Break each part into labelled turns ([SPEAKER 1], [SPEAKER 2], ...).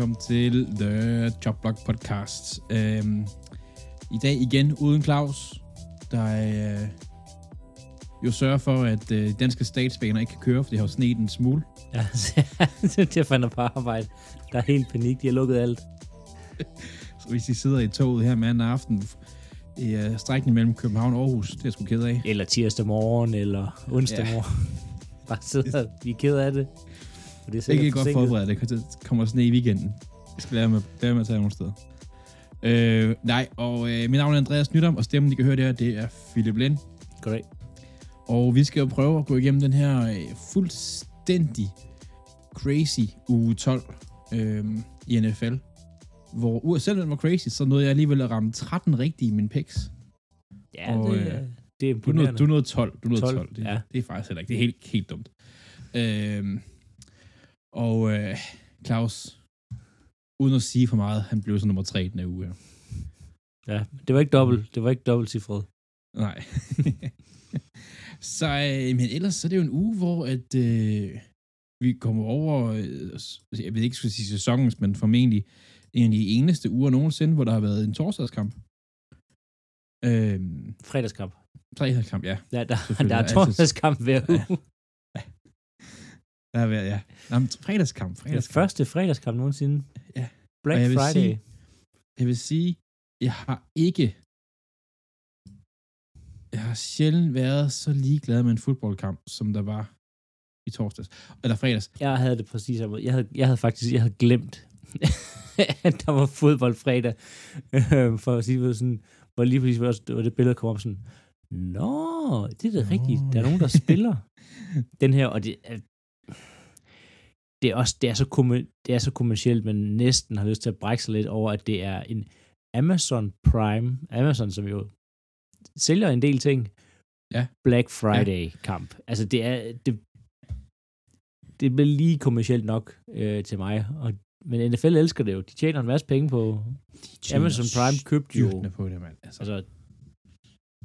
[SPEAKER 1] velkommen til The Jobblock Podcast. Øhm, I dag igen uden Claus, der øh, jo sørger for, at øh, danske statsbaner ikke kan køre, for det har jo sneet en smule.
[SPEAKER 2] Ja, det er fandt på arbejde. Der er helt panik, de har lukket alt.
[SPEAKER 1] Så hvis I sidder i toget her mandag aften, i uh, strækningen mellem København og Aarhus, det er jeg sgu ked af.
[SPEAKER 2] Eller tirsdag morgen, eller onsdag
[SPEAKER 1] ja.
[SPEAKER 2] morgen. Bare sidder, vi er ked af det. For det er
[SPEAKER 1] Jeg
[SPEAKER 2] sikkert
[SPEAKER 1] kan godt forberede det. Det kommer sne i weekenden. Jeg skal lære mig, lære mig at tage nogle steder. Øh, nej, og øh, mit navn er Andreas Nydam, og stemmen, I kan høre der, det er Philip Lind.
[SPEAKER 2] Correct.
[SPEAKER 1] Og vi skal jo prøve at gå igennem den her øh, fuldstændig crazy uge 12 øh, i NFL. Hvor u- selvom den var crazy, så nåede jeg alligevel at ramme 13 rigtige i min picks.
[SPEAKER 2] Ja,
[SPEAKER 1] Og,
[SPEAKER 2] det,
[SPEAKER 1] øh,
[SPEAKER 2] det er
[SPEAKER 1] Du nåede,
[SPEAKER 2] imponerende.
[SPEAKER 1] du nåede 12. Du nåede 12.
[SPEAKER 2] 12,
[SPEAKER 1] Det,
[SPEAKER 2] ja.
[SPEAKER 1] det er faktisk heller ikke. Det er helt, helt dumt. Øh, og øh, Claus, uden at sige for meget, han blev så nummer 3 den her uge.
[SPEAKER 2] Ja, det var ikke dobbelt, det var ikke dobbelt cifret.
[SPEAKER 1] Nej. så, øh, men ellers så er det jo en uge, hvor at, øh, vi kommer over, øh, jeg ved ikke, skulle sige sæsonens, men formentlig en af de eneste uger nogensinde, hvor der har været en torsdagskamp. Øh,
[SPEAKER 2] Fredagskamp.
[SPEAKER 1] fredagskamp, ja.
[SPEAKER 2] Ja, der, der er torsdagskamp hver
[SPEAKER 1] Ja. Der har været, ja. Nå, men fredagskamp, fredagskamp.
[SPEAKER 2] første fredagskamp nogensinde.
[SPEAKER 1] Ja.
[SPEAKER 2] Black
[SPEAKER 1] Og jeg vil
[SPEAKER 2] Friday.
[SPEAKER 1] sige- Jeg vil sige, jeg har ikke jeg har sjældent været så ligeglad med en fodboldkamp, som der var i torsdags. Eller fredags.
[SPEAKER 2] Jeg havde det præcis samme. Jeg havde, jeg havde faktisk jeg havde glemt, at der var fodbold fredag. Øh, For at sige det sådan, hvor lige præcis det var det billede kom op sådan, Nå, det er da rigtigt. Der er nogen, der spiller den her, og det det er også, det er så, det er så kommercielt, men næsten har lyst til at brække sig lidt over, at det er en Amazon Prime, Amazon som jo sælger en del ting,
[SPEAKER 1] Ja.
[SPEAKER 2] Black Friday kamp. Altså det er, det, det bliver lige kommercielt nok øh, til mig. Og, men NFL elsker det jo. De tjener en masse penge på. Amazon Prime købte jo,
[SPEAKER 1] på det, mand. Altså,
[SPEAKER 2] altså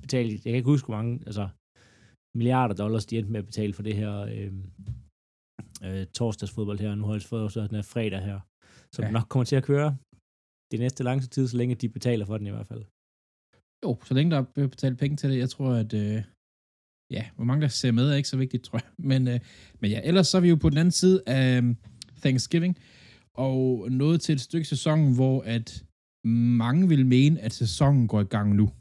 [SPEAKER 2] betale, jeg kan ikke huske, hvor mange, altså milliarder dollars, de endte med at betale for det her øh, øh, torsdagsfodbold her. Nu har jeg fået også den her fredag her, som
[SPEAKER 1] Ja.
[SPEAKER 2] nok kommer til at køre det næste lang tid, så længe de betaler for den i hvert fald.
[SPEAKER 1] jo, så længe der er betalt penge til det, jeg tror, at øh, ja, hvor mange der ser med, er ikke så vigtigt, tror jeg. Men, øh, men ja, ellers så er vi jo på den anden side af øh, Thanksgiving, og nået til et stykke sæsonen, hvor at mange vil mene, at sæsonen går i gang nu.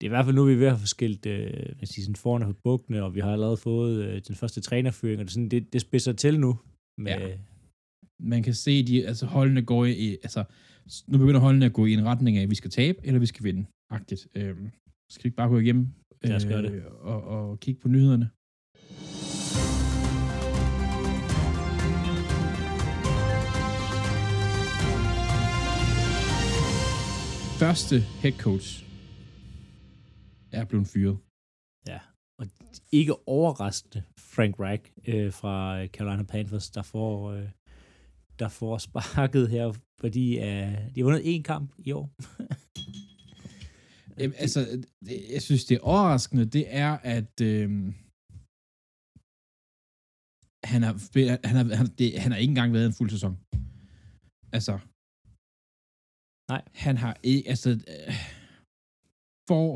[SPEAKER 2] Det er i hvert fald nu, vi er ved at få skilt øh, hvad siger, sådan forne på bukkene, og vi har allerede fået øh, den første trænerføring, og det, sådan, det, det spidser til nu. Med,
[SPEAKER 1] Ja. man kan se, de, altså holdene går i, altså, nu begynder holdene at gå i en retning af, at vi skal tabe, eller vi skal vinde, agtigt. Øhm, skal vi ikke bare gå igennem
[SPEAKER 2] gøre det.
[SPEAKER 1] og, og kigge på nyhederne? Første head coach er blevet fyret.
[SPEAKER 2] ja. Og ikke overraskende Frank Reich øh, fra Carolina Panthers, der får, øh, der får sparket her, fordi øh, de har vundet én kamp i år.
[SPEAKER 1] Jamen, altså, det, jeg synes, det er overraskende, det er, at øhm, han, har, han, har, han, det, han har ikke engang været en fuld sæson. Altså,
[SPEAKER 2] Nej.
[SPEAKER 1] han har ikke, altså, øh, får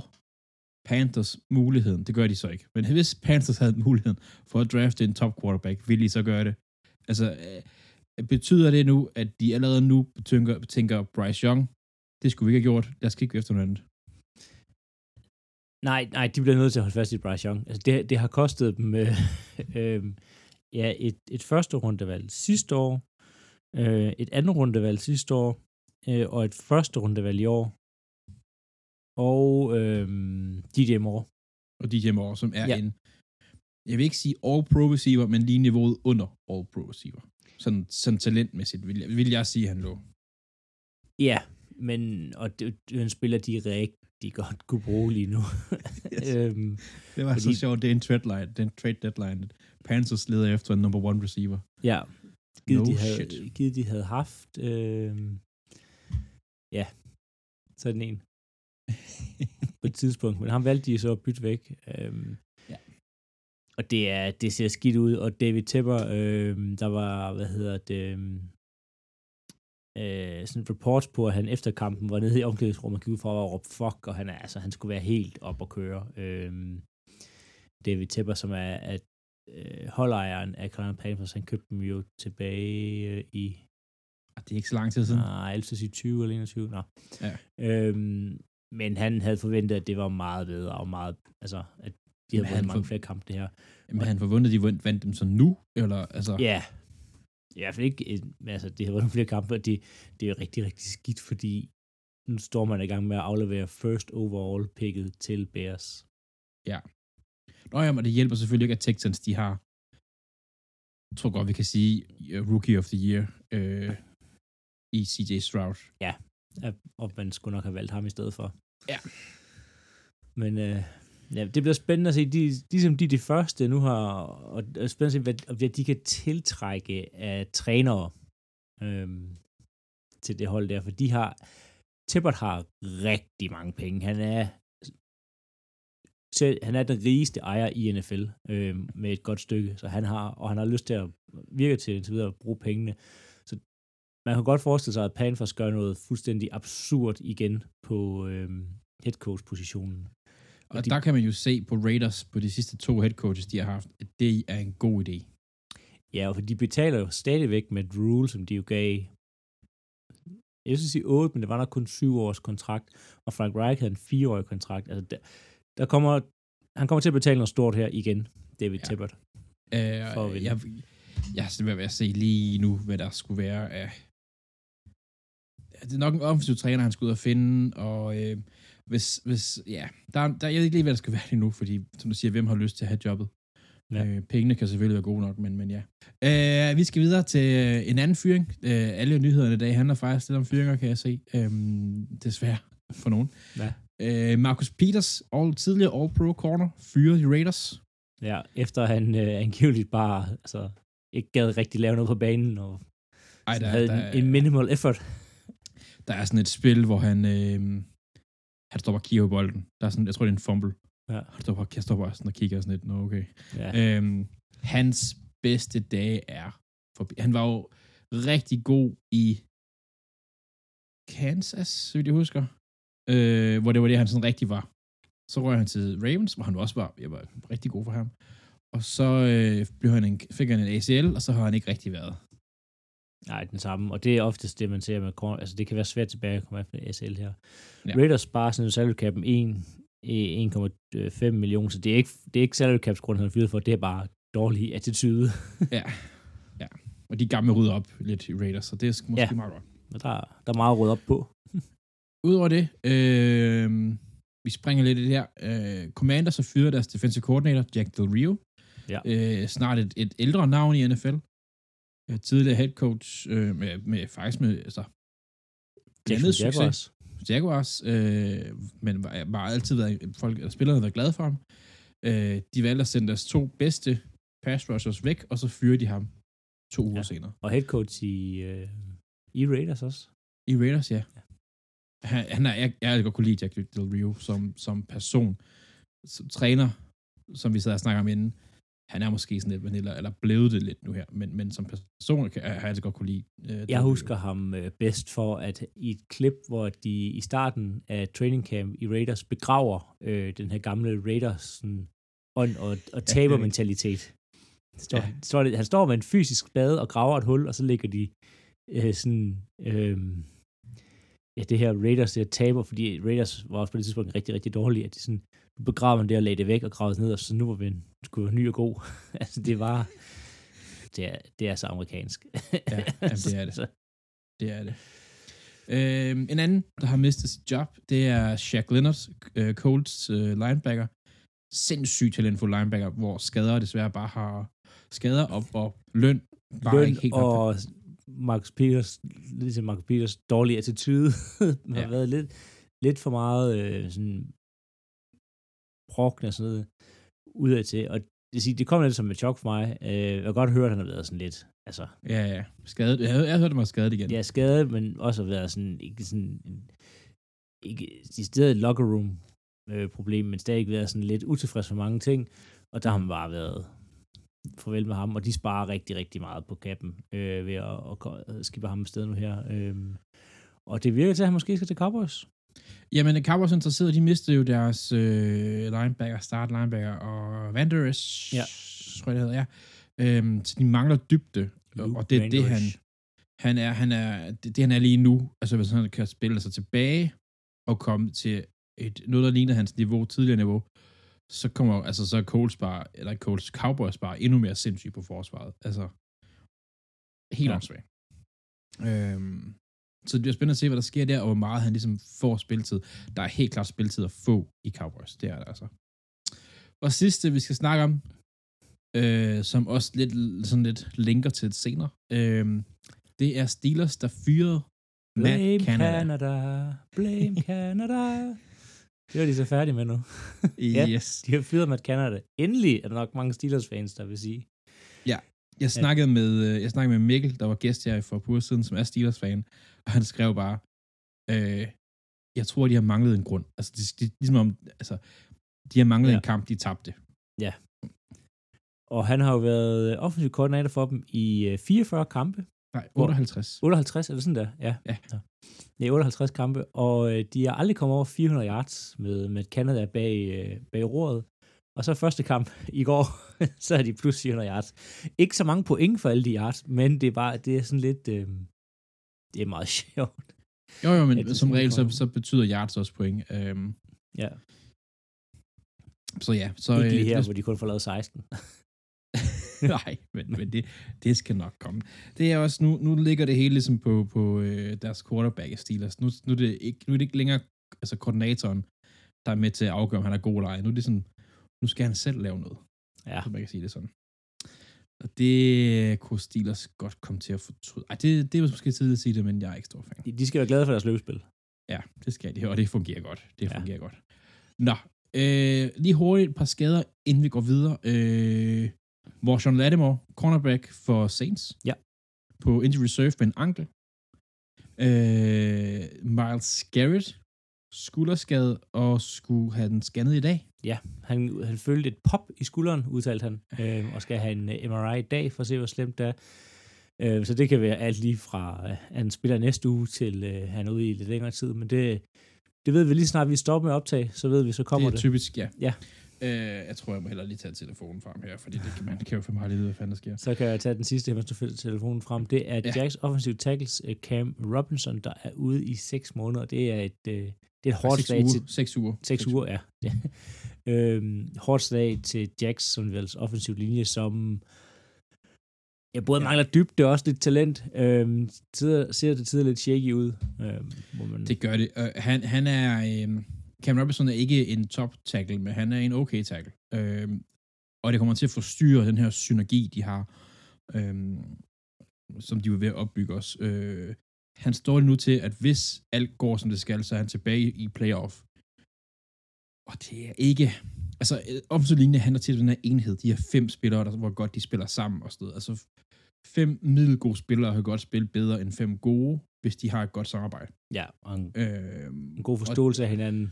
[SPEAKER 1] Panthers muligheden, det gør de så ikke, men hvis Panthers havde muligheden for at drafte en top quarterback, ville de så gøre det? Altså, øh, betyder det nu, at de allerede nu tænker, tænker Bryce Young, det skulle vi ikke have gjort, lad os kigge efter noget andet.
[SPEAKER 2] Nej, nej, de bliver nødt til at holde fast i Bryce Young. Altså, det, det har kostet dem øh, øh, ja, et, et første rundevalg sidste år, øh, et andet rundevalg sidste år, øh, og et første rundevalg i år, og øh, DJ Moore.
[SPEAKER 1] og DJ Moore, som er ja. En, jeg vil ikke sige all-pro receiver, men lige niveauet under all-pro receiver. Sådan, sådan talentmæssigt vil jeg, vil jeg sige, han lå.
[SPEAKER 2] Ja, men og det, en spiller, de rigtig godt kunne bruge lige nu.
[SPEAKER 1] Yes.
[SPEAKER 2] øhm,
[SPEAKER 1] Det var Fordi... Så sjovt, det er en trade line, det er en trade deadline. Panthers leder efter en number one receiver.
[SPEAKER 2] ja, givet,
[SPEAKER 1] No
[SPEAKER 2] de havde,
[SPEAKER 1] shit.
[SPEAKER 2] givet de havde haft, øhm, ja, sådan en på et tidspunkt, men ham valgte de så at bytte væk. Øhm,
[SPEAKER 1] Ja.
[SPEAKER 2] Og det, er, det ser skidt ud, og David Tepper, øhm, der var, hvad hedder det, øhm, øh, sådan reports på, at han efter kampen var nede i omklædningsrummet og gik ud for at råbe fuck, og han, er, altså, han skulle være helt op og køre. Øh, David Tepper, som er at, øh, holdejeren af Carolina Panthers, han købte dem jo tilbage øh, i
[SPEAKER 1] Ah, Det er ikke så lang tid siden.
[SPEAKER 2] Nej, vil sige 20 eller 21. Nå.
[SPEAKER 1] Ja.
[SPEAKER 2] Øhm, men han havde forventet, at det var meget bedre, og meget, altså, at de havde vundet mange
[SPEAKER 1] for-
[SPEAKER 2] flere kampe, det her.
[SPEAKER 1] Men han forvundet, de vandt, vandt dem så nu? Eller, altså,
[SPEAKER 2] Ja, i hvert fald ikke, altså, det har vundet flere kampe, og det, det er rigtig, rigtig skidt, fordi nu står man i gang med at aflevere first overall picket til Bears.
[SPEAKER 1] Nå ja, men det hjælper selvfølgelig ikke, at Texans, de har, jeg tror godt, vi kan sige, uh, Rookie of the Year øh, i CJ Stroud.
[SPEAKER 2] Ja, og man skulle nok have valgt ham i stedet for.
[SPEAKER 1] Ja.
[SPEAKER 2] Men øh, ja, det bliver spændende at se. De, de som de er de første nu har, og det er spændende at se, hvad, hvad de kan tiltrække af trænere øhm, til det hold der, for de har, Tippert har rigtig mange penge. Han er selv, han er den rigeste ejer i NFL øh, med et godt stykke, så han har, og han har lyst til at virke til indtil videre at bruge pengene. Så man kan godt forestille sig, at Panthers gør noget fuldstændig absurd igen på øh, head coach positionen.
[SPEAKER 1] Og
[SPEAKER 2] de-
[SPEAKER 1] der kan man jo se på Raiders, på de sidste to head coaches, de har haft, at det er en god idé.
[SPEAKER 2] Ja, og for de betaler jo stadigvæk med et rule, som de jo gav, jeg vil sige 8, men det var nok kun 7 års kontrakt, og Frank Reich havde en 4-årig kontrakt. Altså, der, der kommer, han kommer til at betale noget stort her igen, David
[SPEAKER 1] Ja.
[SPEAKER 2] Tippert.
[SPEAKER 1] Øh,
[SPEAKER 2] For vinde.
[SPEAKER 1] jeg, jeg er simpelthen ved at se lige nu, hvad der skulle være af... Det er nok en offensiv træner, han skal ud og finde, og øh, hvis, hvis, ja, der, der, jeg ved ikke lige, hvad der skal være lige nu, fordi, som du siger, hvem har lyst til at have jobbet?
[SPEAKER 2] Ja.
[SPEAKER 1] Øh, pengene kan selvfølgelig være gode nok, men, men ja. Øh, vi skal videre til øh, en anden fyring. Øh, alle nyhederne i dag handler faktisk lidt om fyringer, kan jeg se. Øh, desværre for nogen.
[SPEAKER 2] Ja.
[SPEAKER 1] Øh, Marcus Peters, all, tidligere All-Pro corner, fyret i Raiders.
[SPEAKER 2] Ja, efter han øh, angiveligt bare altså, ikke gad rigtig lave noget på banen, og
[SPEAKER 1] Ej,
[SPEAKER 2] sådan havde en, en minimal effort.
[SPEAKER 1] Der er sådan et spil, hvor han, øh, han står bare og kigger på bolden. Der er sådan, jeg tror, det er en fumble.
[SPEAKER 2] Ja.
[SPEAKER 1] Han står bare, jeg står bare sådan og kigger sådan lidt, nå okay.
[SPEAKER 2] Ja.
[SPEAKER 1] Øhm, hans bedste dage er forbi. Han var jo rigtig god i Kansas, så vidt jeg husker. Øh, hvor det var det, han sådan rigtig var. Så røg han til Ravens, hvor han også var, jeg var rigtig god for ham. Og så øh, blev han en, fik han en ACL, og så har han ikke rigtig været.
[SPEAKER 2] Nej, den samme. Og det er oftest det, man ser med corner. Altså, det kan være svært tilbage at komme efter SL her.
[SPEAKER 1] Ja.
[SPEAKER 2] Raiders sparer sådan en salary cap om 1,5 millioner, så det er ikke, det er ikke salary caps grund, han er fyret for, det er bare dårlig attitude.
[SPEAKER 1] Ja. ja. Og de gamle rydder op lidt i Raiders, så det er måske
[SPEAKER 2] Ja.
[SPEAKER 1] meget godt.
[SPEAKER 2] Men der, der er meget at rydde op på.
[SPEAKER 1] Udover det, øh, vi springer lidt i det her. Øh, Commanders har fyret deres defensive coordinator, Jack Del Rio.
[SPEAKER 2] Ja.
[SPEAKER 1] Øh, snart et, et ældre navn i NFL. Øh, tidligere head coach øh, med, med faktisk med altså, blandet succes.
[SPEAKER 2] Jaguars.
[SPEAKER 1] Jaguars, øh, men var, var altid været, folk, eller spillerne har været glade for ham. Øh, de valgte at sende deres to bedste pass rushers væk, og så fyrer de ham to uger
[SPEAKER 2] Ja.
[SPEAKER 1] senere.
[SPEAKER 2] Og head coach i, øh, i Raiders også.
[SPEAKER 1] I Raiders, ja. Han, han er, jeg, jeg godt kunne lide Jack Del Rio som, som person. Som træner, som vi sad og snakker om inden, han er måske sådan lidt vanilla, eller blevet det lidt nu her, men, men som person kan, har jeg altid godt kunne lide. Uh,
[SPEAKER 2] Jeg husker ham øh, bedst for, at i et klip, hvor de i starten af training camp i Raiders begraver øh, den her gamle Raiders sådan, ånd og, og tabermentalitet. Det Står,
[SPEAKER 1] Ja.
[SPEAKER 2] står, det- han står med en fysisk spade og graver et hul, og så ligger de øh, sådan... Øh, ja, det her Raiders, det her taber, fordi Raiders var også på det tidspunkt rigtig, rigtig dårlige, at de sådan, nu begraver man det og lagde det væk og gravede ned, og så nu var vi være ny og god. altså, det var... Det er, det er så amerikansk.
[SPEAKER 1] Ja, jamen, det er det. Det er det. Øh, en anden, der har mistet sit job, det er Shaq Leonard, øh, Colts øh, linebacker. Sindssygt talentfuld linebacker, hvor skader desværre bare har skader op og løn bare
[SPEAKER 2] løn
[SPEAKER 1] ikke helt
[SPEAKER 2] og Marcus Peters, ligesom Marcus Peters dårlige attitude, har
[SPEAKER 1] Ja.
[SPEAKER 2] været lidt, lidt for meget øh, sådan prokkende og sådan noget udad til. Og det, siger, det kom lidt som et chok for mig. Øh, jeg kan godt høre, at han har været sådan lidt, altså,
[SPEAKER 1] Ja, ja. Skadet. Jeg, jeg hørte mig skadet igen.
[SPEAKER 2] ja, skadet, men også har været sådan, ikke sådan, ikke i stedet et locker room øh, problem, men stadig været sådan lidt utilfreds med mange ting, og der har han bare været farvel med ham, og de sparer rigtig, rigtig meget på kappen øh, ved at, at, at skifte ham afsted nu her. Øh, og det virker til, at han måske skal til Cowboys.
[SPEAKER 1] Jamen, Cowboys interesserede, de mistede jo deres øh, linebacker, start linebacker og Vanderes,
[SPEAKER 2] Ja.
[SPEAKER 1] tror jeg det hedder, ja. Øhm, så de mangler dybde, og,
[SPEAKER 2] Luke
[SPEAKER 1] og det er det, han, han er, han er, det, det han er lige nu, altså hvis han kan spille sig tilbage og komme til et, noget, der ligner hans niveau, tidligere niveau, så kommer, altså så Coles bare, eller Coles, Cowboys bare endnu mere sindssyg på forsvaret. Altså, helt
[SPEAKER 2] ja.
[SPEAKER 1] åndssvagt. Øhm, så det bliver spændende at se, hvad der sker der, og hvor meget han ligesom får spilletid. Der er helt klart spilletid at få i Cowboys. Det er der altså. Og sidste, vi skal snakke om, øh, som også lidt, sådan lidt linker til det senere, øh, det er Steelers, der fyrede Matt
[SPEAKER 2] Blame
[SPEAKER 1] Canada.
[SPEAKER 2] Canada. Blame Canada. Det var de så færdige med nu. Ja.
[SPEAKER 1] Yes.
[SPEAKER 2] De har fyret Matt Canada. Endelig er der nok mange Steelers-fans, der vil sige.
[SPEAKER 1] Jeg snakkede, med, øh, jeg snakkede med Mikkel, der var gæst her for uger siden, som er Steelers-fan, og han skrev bare, øh, jeg tror, de har manglet en grund. Altså, de, de, ligesom om, altså, de har manglet
[SPEAKER 2] Ja.
[SPEAKER 1] ja. en kamp, de tabte.
[SPEAKER 2] Og han har jo været øh, offensiv koordinator for dem i øh, 44 kampe.
[SPEAKER 1] Nej,
[SPEAKER 2] Hvor-
[SPEAKER 1] 58.
[SPEAKER 2] 58, er det sådan der? Ja.
[SPEAKER 1] Ja.
[SPEAKER 2] Det er 58 kampe, og øh, de har aldrig kommet over 400 yards med, med Canada bag, øh, bag roret. Og så første kamp i går, så er de plus 400 yards. Ikke så mange point for alle de yards, men det er bare, det er sådan lidt, øh, det er meget sjovt.
[SPEAKER 1] Jo, jo, men
[SPEAKER 2] Ja,
[SPEAKER 1] som regel, så, så betyder yards også point. Øhm,
[SPEAKER 2] Ja,
[SPEAKER 1] så ja, så...
[SPEAKER 2] ikke lige
[SPEAKER 1] øh,
[SPEAKER 2] her,
[SPEAKER 1] det-
[SPEAKER 2] hvor de kun får lavet 16.
[SPEAKER 1] Nej, men, men det, det skal nok komme. Det er også, nu, nu ligger det hele ligesom på, på øh, deres quarterback Steelers. Nu, nu, er det ikke, nu er det ikke længere altså koordinatoren, der er med til at afgøre, om han er god eller ej. Nu er det sådan, nu skal han selv lave noget,
[SPEAKER 2] Ja,
[SPEAKER 1] så man kan sige det sådan. Og det kunne Steelers godt komme til at fortryde. Ej, det, det er måske tidligt at sige det, men jeg er ikke stor fan.
[SPEAKER 2] de, de skal være glade for deres løbespil.
[SPEAKER 1] Ja, det skal de, og det fungerer godt. Det
[SPEAKER 2] Ja.
[SPEAKER 1] fungerer godt. Nå, øh, lige hurtigt et par skader, inden vi går videre. Øh, hvor Sean Lattimore, cornerback for Saints,
[SPEAKER 2] Ja.
[SPEAKER 1] på injury reserve med en ankel. Øh, Miles Garrett, skulderskade, og skulle have den scannet i dag.
[SPEAKER 2] Ja, han, han følte et pop i skulderen, udtalte han, øh, og skal have en øh, MRI i dag for at se, hvor slemt det er. Øh, så det kan være alt lige fra, øh, han spiller næste uge, til øh, han er ude i lidt længere tid. Men det, det ved vi lige snart, vi stopper med at optage, så ved vi, så kommer
[SPEAKER 1] det
[SPEAKER 2] det.
[SPEAKER 1] er typisk, ja.
[SPEAKER 2] Ja.
[SPEAKER 1] Øh, jeg tror, jeg må hellere lige tage telefonen frem her, fordi det kan, man kan jo for meget lige vide, hvad fanden der sker.
[SPEAKER 2] Så kan jeg tage den sidste, mens du følger telefonen frem. Det er
[SPEAKER 1] Ja.
[SPEAKER 2] Jacks offensive tackles, øh, Cam Robinson, der er ude i 6 måneder. Det er et, øh, det er et hårdt slag til,
[SPEAKER 1] Seks uger.
[SPEAKER 2] Seks uger, ja. Øhm, hårdt slag til Jacks, som vel offensiv linje, som ja, både
[SPEAKER 1] Ja.
[SPEAKER 2] mangler dybde og også lidt talent. Øhm, tider, ser det tider lidt shaky ud. Øhm, hvor man,
[SPEAKER 1] Det gør det. Uh, han, han er... Um, Cam Robinson er ikke en top tackle, men han er en okay tackle. Um, og det kommer til at forstyrre den her synergi, de har, um, som de er ved at opbygge også. Uh, han står nu til, at hvis alt går, som det skal, så er han tilbage i playoff. Og det er ikke... Altså, offensiv linje handler til den her enhed. De her fem spillere, der, hvor godt de spiller sammen og sådan noget. Altså, fem middelgode spillere kan godt spille bedre end fem gode, hvis de har et godt samarbejde.
[SPEAKER 2] ja, og en,
[SPEAKER 1] Øh,
[SPEAKER 2] en god forståelse af hinanden.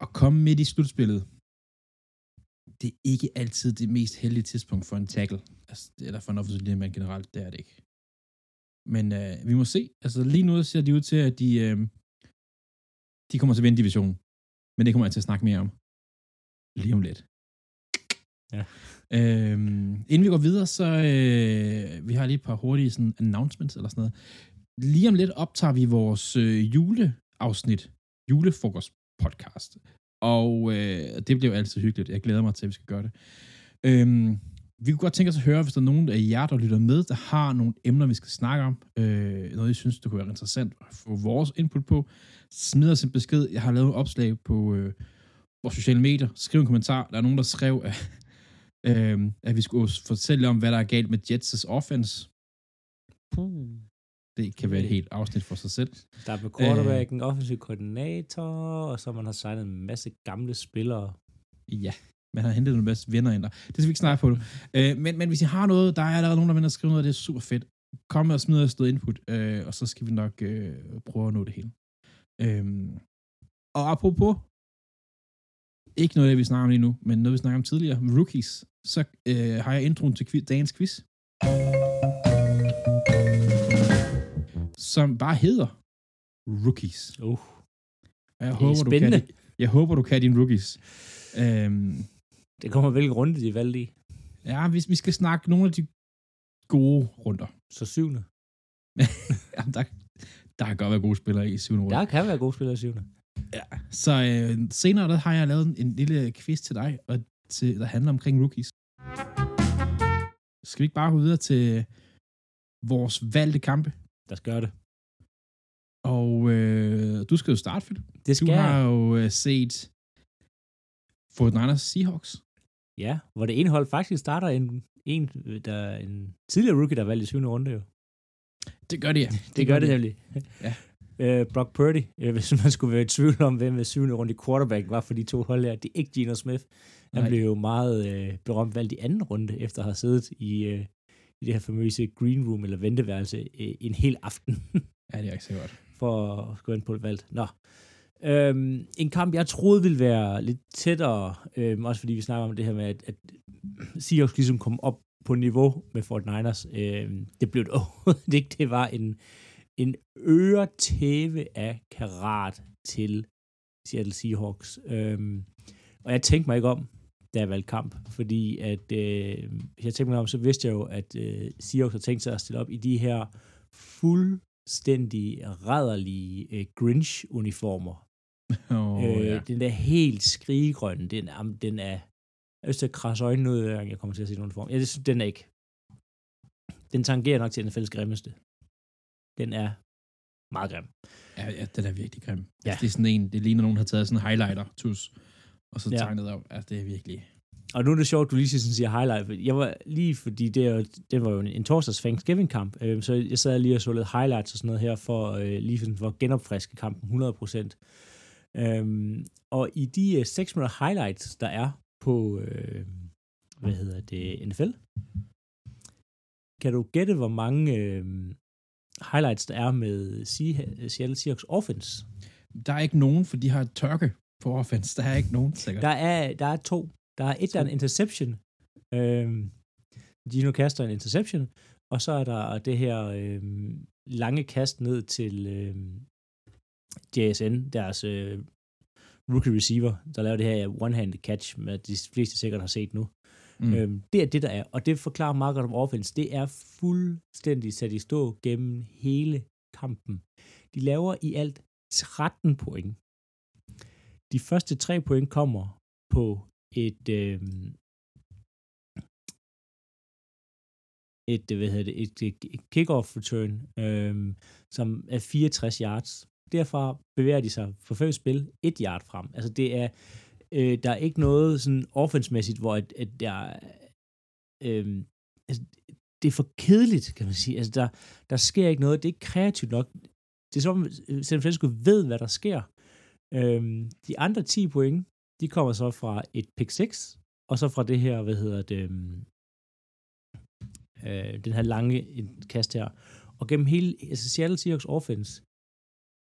[SPEAKER 1] at komme midt i slutspillet, det er ikke altid det mest heldige tidspunkt for en tackle, altså, eller for en offensiv linjemand generelt, det er det ikke. Men øh, vi må se. Altså lige nu ser de ud til, at de, øh, de kommer til at vinde divisionen. Men det kommer jeg til at snakke mere om. Lige om lidt.
[SPEAKER 2] Ja.
[SPEAKER 1] Øhm, inden vi går videre, så øh, vi har lige et par hurtige sådan, announcements eller sådan noget. Lige om lidt optager vi vores øh, juleafsnit, julefrokost podcast. Og øh, det bliver jo altid hyggeligt. Jeg glæder mig til, at vi skal gøre det. Øhm, vi kunne godt tænke os at høre, hvis der er nogen af jer, der lytter med, der har nogle emner, vi skal snakke om. Øh, noget, jeg synes, det kunne være interessant at få vores input på. Smid os en besked. Jeg har lavet et opslag på øh, vores sociale medier. Skriv en kommentar. Der er nogen, der skrev, at, øh, at vi skulle fortælle om, hvad der er galt med Jets' offense. Det kan være et helt afsnit for sig selv.
[SPEAKER 2] Der er på quarterback, en offensiv koordinator, og så man har signet en masse gamle spillere.
[SPEAKER 1] Ja, man har hentet nogle bedste venner ind der. Det skal vi ikke snakke på. Øh, men, men hvis I har noget, der er allerede nogen, der vender og skriver noget, det er super fedt. Kom og smid os noget input, øh, og så skal vi nok øh, prøve at nå det hele. Øhm, og apropos, ikke noget det, vi snakker om lige nu, men noget, vi snakker om tidligere, rookies, så øh, har jeg introen til quiz, dagens quiz. Som bare hedder Rookies.
[SPEAKER 2] Uh,
[SPEAKER 1] Og Jeg
[SPEAKER 2] er
[SPEAKER 1] håber, du kan,
[SPEAKER 2] spændende.
[SPEAKER 1] jeg håber, du kan dine rookies. Øhm,
[SPEAKER 2] det kommer hvilken runde de valgte i.
[SPEAKER 1] ja, vi, vi skal snakke nogle af de gode runder.
[SPEAKER 2] Så syvende.
[SPEAKER 1] Ja, der, der kan godt være gode spillere i syvende runde.
[SPEAKER 2] Der kan være gode spillere i syvende.
[SPEAKER 1] Ja. Så øh, senere der har jeg lavet en, en lille quiz til dig, og til, der handler omkring rookies. Skal vi ikke bare gå videre til vores valgte kampe?
[SPEAKER 2] Der skal gøre det.
[SPEAKER 1] Og øh, du skal jo starte, Philip.
[SPEAKER 2] Det
[SPEAKER 1] Du
[SPEAKER 2] skal
[SPEAKER 1] har
[SPEAKER 2] jeg.
[SPEAKER 1] jo øh, set Fort Niners Seahawks.
[SPEAKER 2] Ja, hvor det ene hold faktisk starter en, en, der, en tidligere rookie, der valgte i syvende runde jo.
[SPEAKER 1] Det gør det, ja.
[SPEAKER 2] Det, det gør det nemlig.
[SPEAKER 1] Ja.
[SPEAKER 2] Øh, Brock Purdy, øh, hvis man skulle være i tvivl om, hvem med syvende runde i quarterback var for de to hold her, det er ikke Geno Smith. Han
[SPEAKER 1] Nej.
[SPEAKER 2] blev jo meget øh, berømt valgt i anden runde, efter at have siddet i, øh, i det her famøse green room eller venteværelse øh, en hel aften
[SPEAKER 1] Ja, det er ikke så godt.
[SPEAKER 2] for at gå ind på et valg. Nå. Øhm, en kamp, jeg troede ville være lidt tættere, øhm, også fordi vi snakker om det her med, at, at Seahawks ligesom kom op på niveau med Fort Niners. Øhm, det blev det overhovedet ikke. Det var en, en øretæve af karat til Seattle Seahawks. Øhm, og jeg tænkte mig ikke om, da jeg valgte kamp, fordi at, øh, jeg tænkte mig om, så vidste jeg jo, at øh, Seahawks har tænkt sig at stille op i de her fuldstændig rædderlige øh, Grinch-uniformer.
[SPEAKER 1] Oh,
[SPEAKER 2] øh,
[SPEAKER 1] ja.
[SPEAKER 2] Den der helt skrigegrønne, den, den er... Jeg at krasse øjnene ud, hver jeg kommer til at se den uniform. Jeg synes, den er ikke... Den tangerer nok til NFL's grimmeste. Den er meget grim.
[SPEAKER 1] Ja, ja, den er virkelig grim. Ja.
[SPEAKER 2] Ja.
[SPEAKER 1] Altså, det er sådan en, det ligner nogen har taget sådan en highlighter, tus, og så
[SPEAKER 2] Ja.
[SPEAKER 1] tegnet op. Altså, det er virkelig...
[SPEAKER 2] Og nu er det sjovt, du lige sådan siger highlight. Jeg var lige, fordi det, er det var jo en, en torsdags Thanksgiving-kamp, øh, så jeg sad lige og så lidt highlights og sådan noget her, for øh, lige for at genopfriske kampen 100%. Øhm, og i de øh, 6 minutter highlights, der er på, øh, hvad hedder det, NFL, kan du gætte, hvor mange øh, highlights der er med Se- Seattle Seahawks offense?
[SPEAKER 1] Der er ikke nogen, for de har tørke på offense. Der er ikke nogen, sikkert.
[SPEAKER 2] Der er, der er to. Der er et, der er en interception. Øhm, Gino kaster en interception, og så er der det her øhm, lange kast ned til øhm, JSN, deres øh, rookie receiver, der laver det her one-handed catch, med de fleste sikkert har set nu.
[SPEAKER 1] Mm.
[SPEAKER 2] Øhm, det er det, der er. Og det forklarer meget godt om offense. Det er fuldstændig sat i stå gennem hele kampen. De laver i alt 13 point. De første tre point kommer på et, øh, et, øh, hvad hedder det, et, et, et kickoff return, øh, som er 64 yards. Derfra bevæger de sig for fem spil et yard frem. Altså det er, øh, der er ikke noget sådan offensmæssigt, hvor at, at der, øh, altså, det er for kedeligt, kan man sige. Altså der, der sker ikke noget, det er ikke kreativt nok. Det er som om øh, San Francisco ved, hvad der sker. Øh, de andre 10 point, de kommer så fra et pick 6, og så fra det her, hvad hedder det, øhm, øh, den her lange kast her. Og gennem hele, altså Seattle Seahawks offense,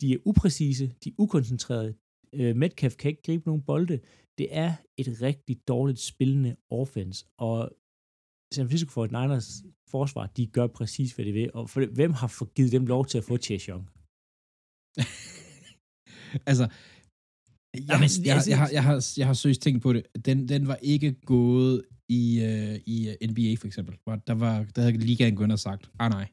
[SPEAKER 2] de er upræcise, de er ukoncentrerede, øh, Metcalf kan ikke gribe nogen bolde. Det er et rigtig dårligt spillende offense, og San Francisco 49ers forsvar, de gør præcis, hvad de vil. Og for, hvem har givet dem lov til at få Chase Young?
[SPEAKER 1] altså, jeg,
[SPEAKER 2] Jamen,
[SPEAKER 1] jeg, jeg, jeg, har, jeg, har, jeg har søgt tænkt på det. Den, den var ikke gået i, uh, i øh, NBA, for eksempel. Der, var, der havde ligaen gået og sagt, ah nej,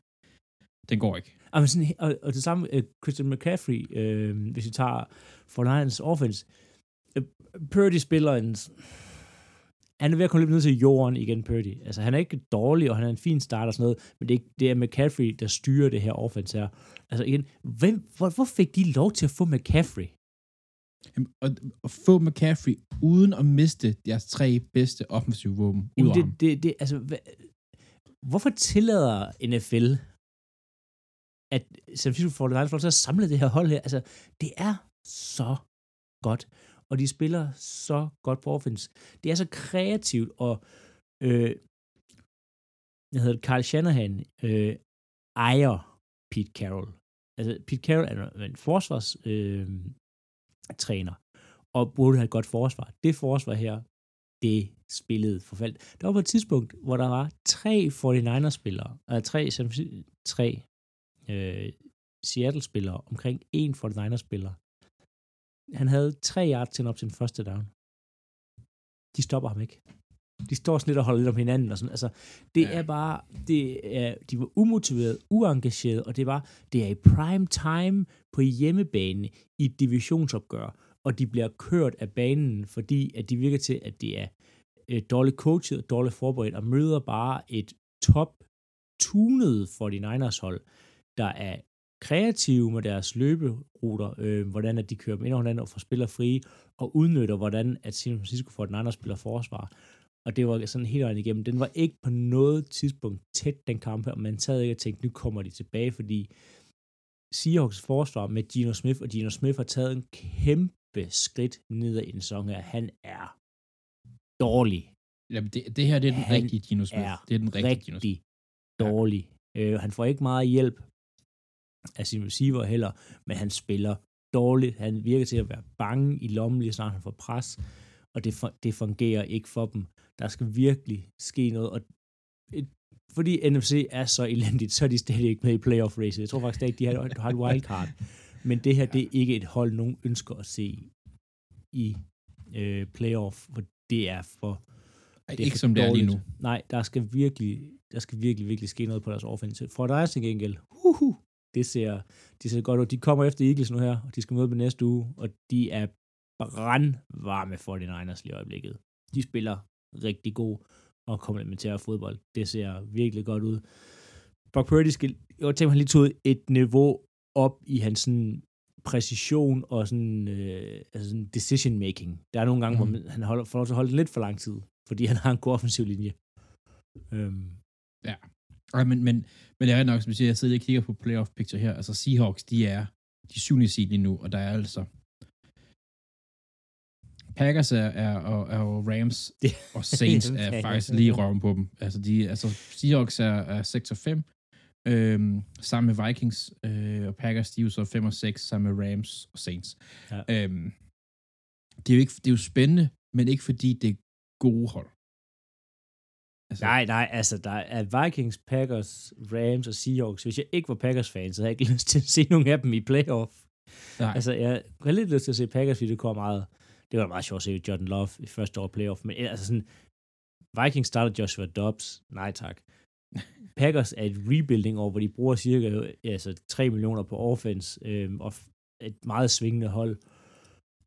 [SPEAKER 1] den går ikke.
[SPEAKER 2] Og, sådan, og, og det samme, uh, Christian McCaffrey, øh, hvis vi tager for Lions offense, uh, Purdy spiller en... Han er ved at komme lidt ned til jorden igen, Purdy. Altså, han er ikke dårlig, og han er en fin start og sådan noget, men det er, ikke, det er McCaffrey, der styrer det her offense her. Altså igen, hvem, hvor, hvor fik de lov til at få McCaffrey?
[SPEAKER 1] Jamen, Og, og få McCaffrey uden at miste deres tre bedste offensive våben ud
[SPEAKER 2] Jamen,
[SPEAKER 1] af
[SPEAKER 2] det, det, det, altså, hvad, hvorfor tillader NFL, at San Francisco 49ers får lov til at samle det her hold her? Altså, det er så godt, og de spiller så godt på offense. Det er så kreativt, og øh, jeg hedder det, Carl Shanahan øh, ejer Pete Carroll. Altså, Pete Carroll er en forsvarstræner, øh, træner, og burde have et godt forsvar. Det forsvar her, det spillede forfald. Der var på et tidspunkt, hvor der var tre 49ers-spillere, og tre, tre øh, Seattle-spillere, omkring en 49ers-spiller. Han havde tre yards til op til den første down. De stopper ham ikke. De står sådan lidt og holder lidt om hinanden. Og sådan. Altså, det ja. er bare, det er, de var umotiveret, uengageret, og det var, det er i prime time på hjemmebane i et divisionsopgør, og de bliver kørt af banen, fordi at de virker til, at det er øh, dårligt coachet og dårligt forberedt, og møder bare et top tunet 49ers hold, der er kreative med deres løberuter, øh, hvordan at de kører dem ind og hinanden og får spiller fri, og udnytter, hvordan at San Francisco får den andre spiller forsvar. Og det var sådan helt øjne igennem. Den var ikke på noget tidspunkt tæt, den kamp her, og man sad ikke og tænkte, nu kommer de tilbage, fordi Seahawks forsvar med Gino Smith, og Gino Smith har taget en kæmpe skridt ned ad en sæson her. Han er dårlig.
[SPEAKER 1] Jamen, det, det her det er den han rigtige Gino Smith. Det er den rigtige
[SPEAKER 2] Gino Smith. dårlig. Ja. Øh, han får ikke meget hjælp af sin receiver heller, men han spiller dårligt. Han virker til at være bange i lommen, lige snart han får pres, og det, det fungerer ikke for dem. Der skal virkelig ske noget, og et, fordi NFC er så elendigt, så er de stadig ikke med i playoff race. Jeg tror faktisk ikke, de har, har et wildcard. Men det her, det er ikke et hold, nogen ønsker at se i øh, playoff, for det er for
[SPEAKER 1] det er ikke for som dårligt. det er lige nu.
[SPEAKER 2] Nej, der skal virkelig, der skal virkelig, virkelig ske noget på deres offensive. For dig til gengæld, uh, uh, det ser, de ser godt ud. De kommer efter Eagles nu her, og de skal møde dem næste uge, og de er brandvarme for de Niners lige i øjeblikket. De spiller rigtig god og komplementære fodbold. Det ser virkelig godt ud. Brock Purdy skal, jeg tænker, han lige tog et niveau op i hans sådan, præcision og sådan, øh, altså sådan decision making. Der er nogle gange, mm. hvor mhm. han holder, får lov til at holde lidt for lang tid, fordi han har en god offensiv linje.
[SPEAKER 1] Øhm. Ja, Ja, men, men, men det er nok, som jeg siger, jeg sidder og kigger på playoff picture her. Altså Seahawks, de er de syvende seed lige nu, og der er altså Packers er, er, og, er og Rams og Saints er faktisk lige røven på dem. Altså, de, altså Seahawks er, er 6 og 5, øhm, sammen med Vikings, øh, og Packers, de er jo så 5 og 6, sammen med Rams og Saints. Ja. Øhm, det, er jo ikke, det er jo spændende, men ikke fordi det er gode hold.
[SPEAKER 2] Altså, nej, nej, altså der er Vikings, Packers, Rams og Seahawks. Hvis jeg ikke var Packers-fan, så havde jeg ikke lyst til at se nogen af dem i playoff. Nej. Altså, jeg har lidt lyst til at se Packers, fordi det kommer meget... Det var meget sjovt at se Jordan Love i første år playoff, men altså sådan... Vikings starter Joshua Dobbs. Nej, tak. Packers er et rebuilding år, hvor de bruger cirka altså, 3 millioner på offense, øhm, og et meget svingende hold.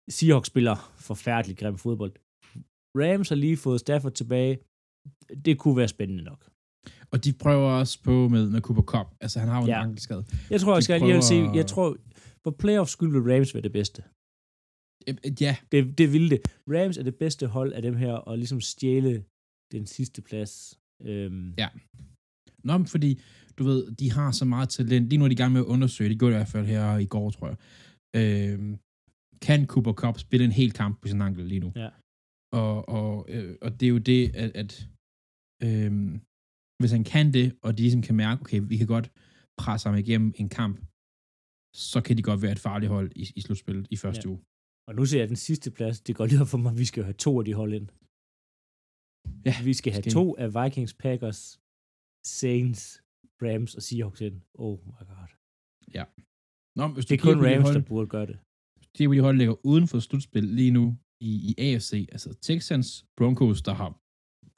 [SPEAKER 2] Seahawks spiller forfærdeligt grim fodbold. Rams har lige fået Stafford tilbage det kunne være spændende nok.
[SPEAKER 1] Og de prøver også på med, med Cooper Cup. Altså, han har jo ja. en ankelskade.
[SPEAKER 2] Jeg tror, jeg skal prøver... lige se, jeg tror, på playoffs skulle vil Rams være det bedste.
[SPEAKER 1] Ja.
[SPEAKER 2] Det, det ville det. Rams er det bedste hold af dem her, og ligesom stjæle den sidste plads. Øhm.
[SPEAKER 1] Ja. Nå, fordi, du ved, de har så meget talent. Lige nu er de i gang med at undersøge, det gjorde de i hvert fald her i går, tror jeg. Øhm, kan Cooper Cup spille en hel kamp på sin ankel lige nu?
[SPEAKER 2] Ja.
[SPEAKER 1] Og, og, øh, og det er jo det, at, at øh, hvis han kan det, og de ligesom kan mærke, okay, vi kan godt presse ham igennem en kamp, så kan de godt være et farligt hold i, i slutspillet i første ja. uge.
[SPEAKER 2] Og nu ser jeg den sidste plads, det går lige op for mig, at vi skal have to af de hold ind. Ja, vi skal have skal to af Vikings, Packers, Saints, Rams og Seahawks ind. Oh my god.
[SPEAKER 1] Ja.
[SPEAKER 2] Nå, hvis det er kun Rams, hold, der burde gøre det.
[SPEAKER 1] Det er, de hold ligger uden for slutspil lige nu, i, i AFC, altså Texans, Broncos, der har,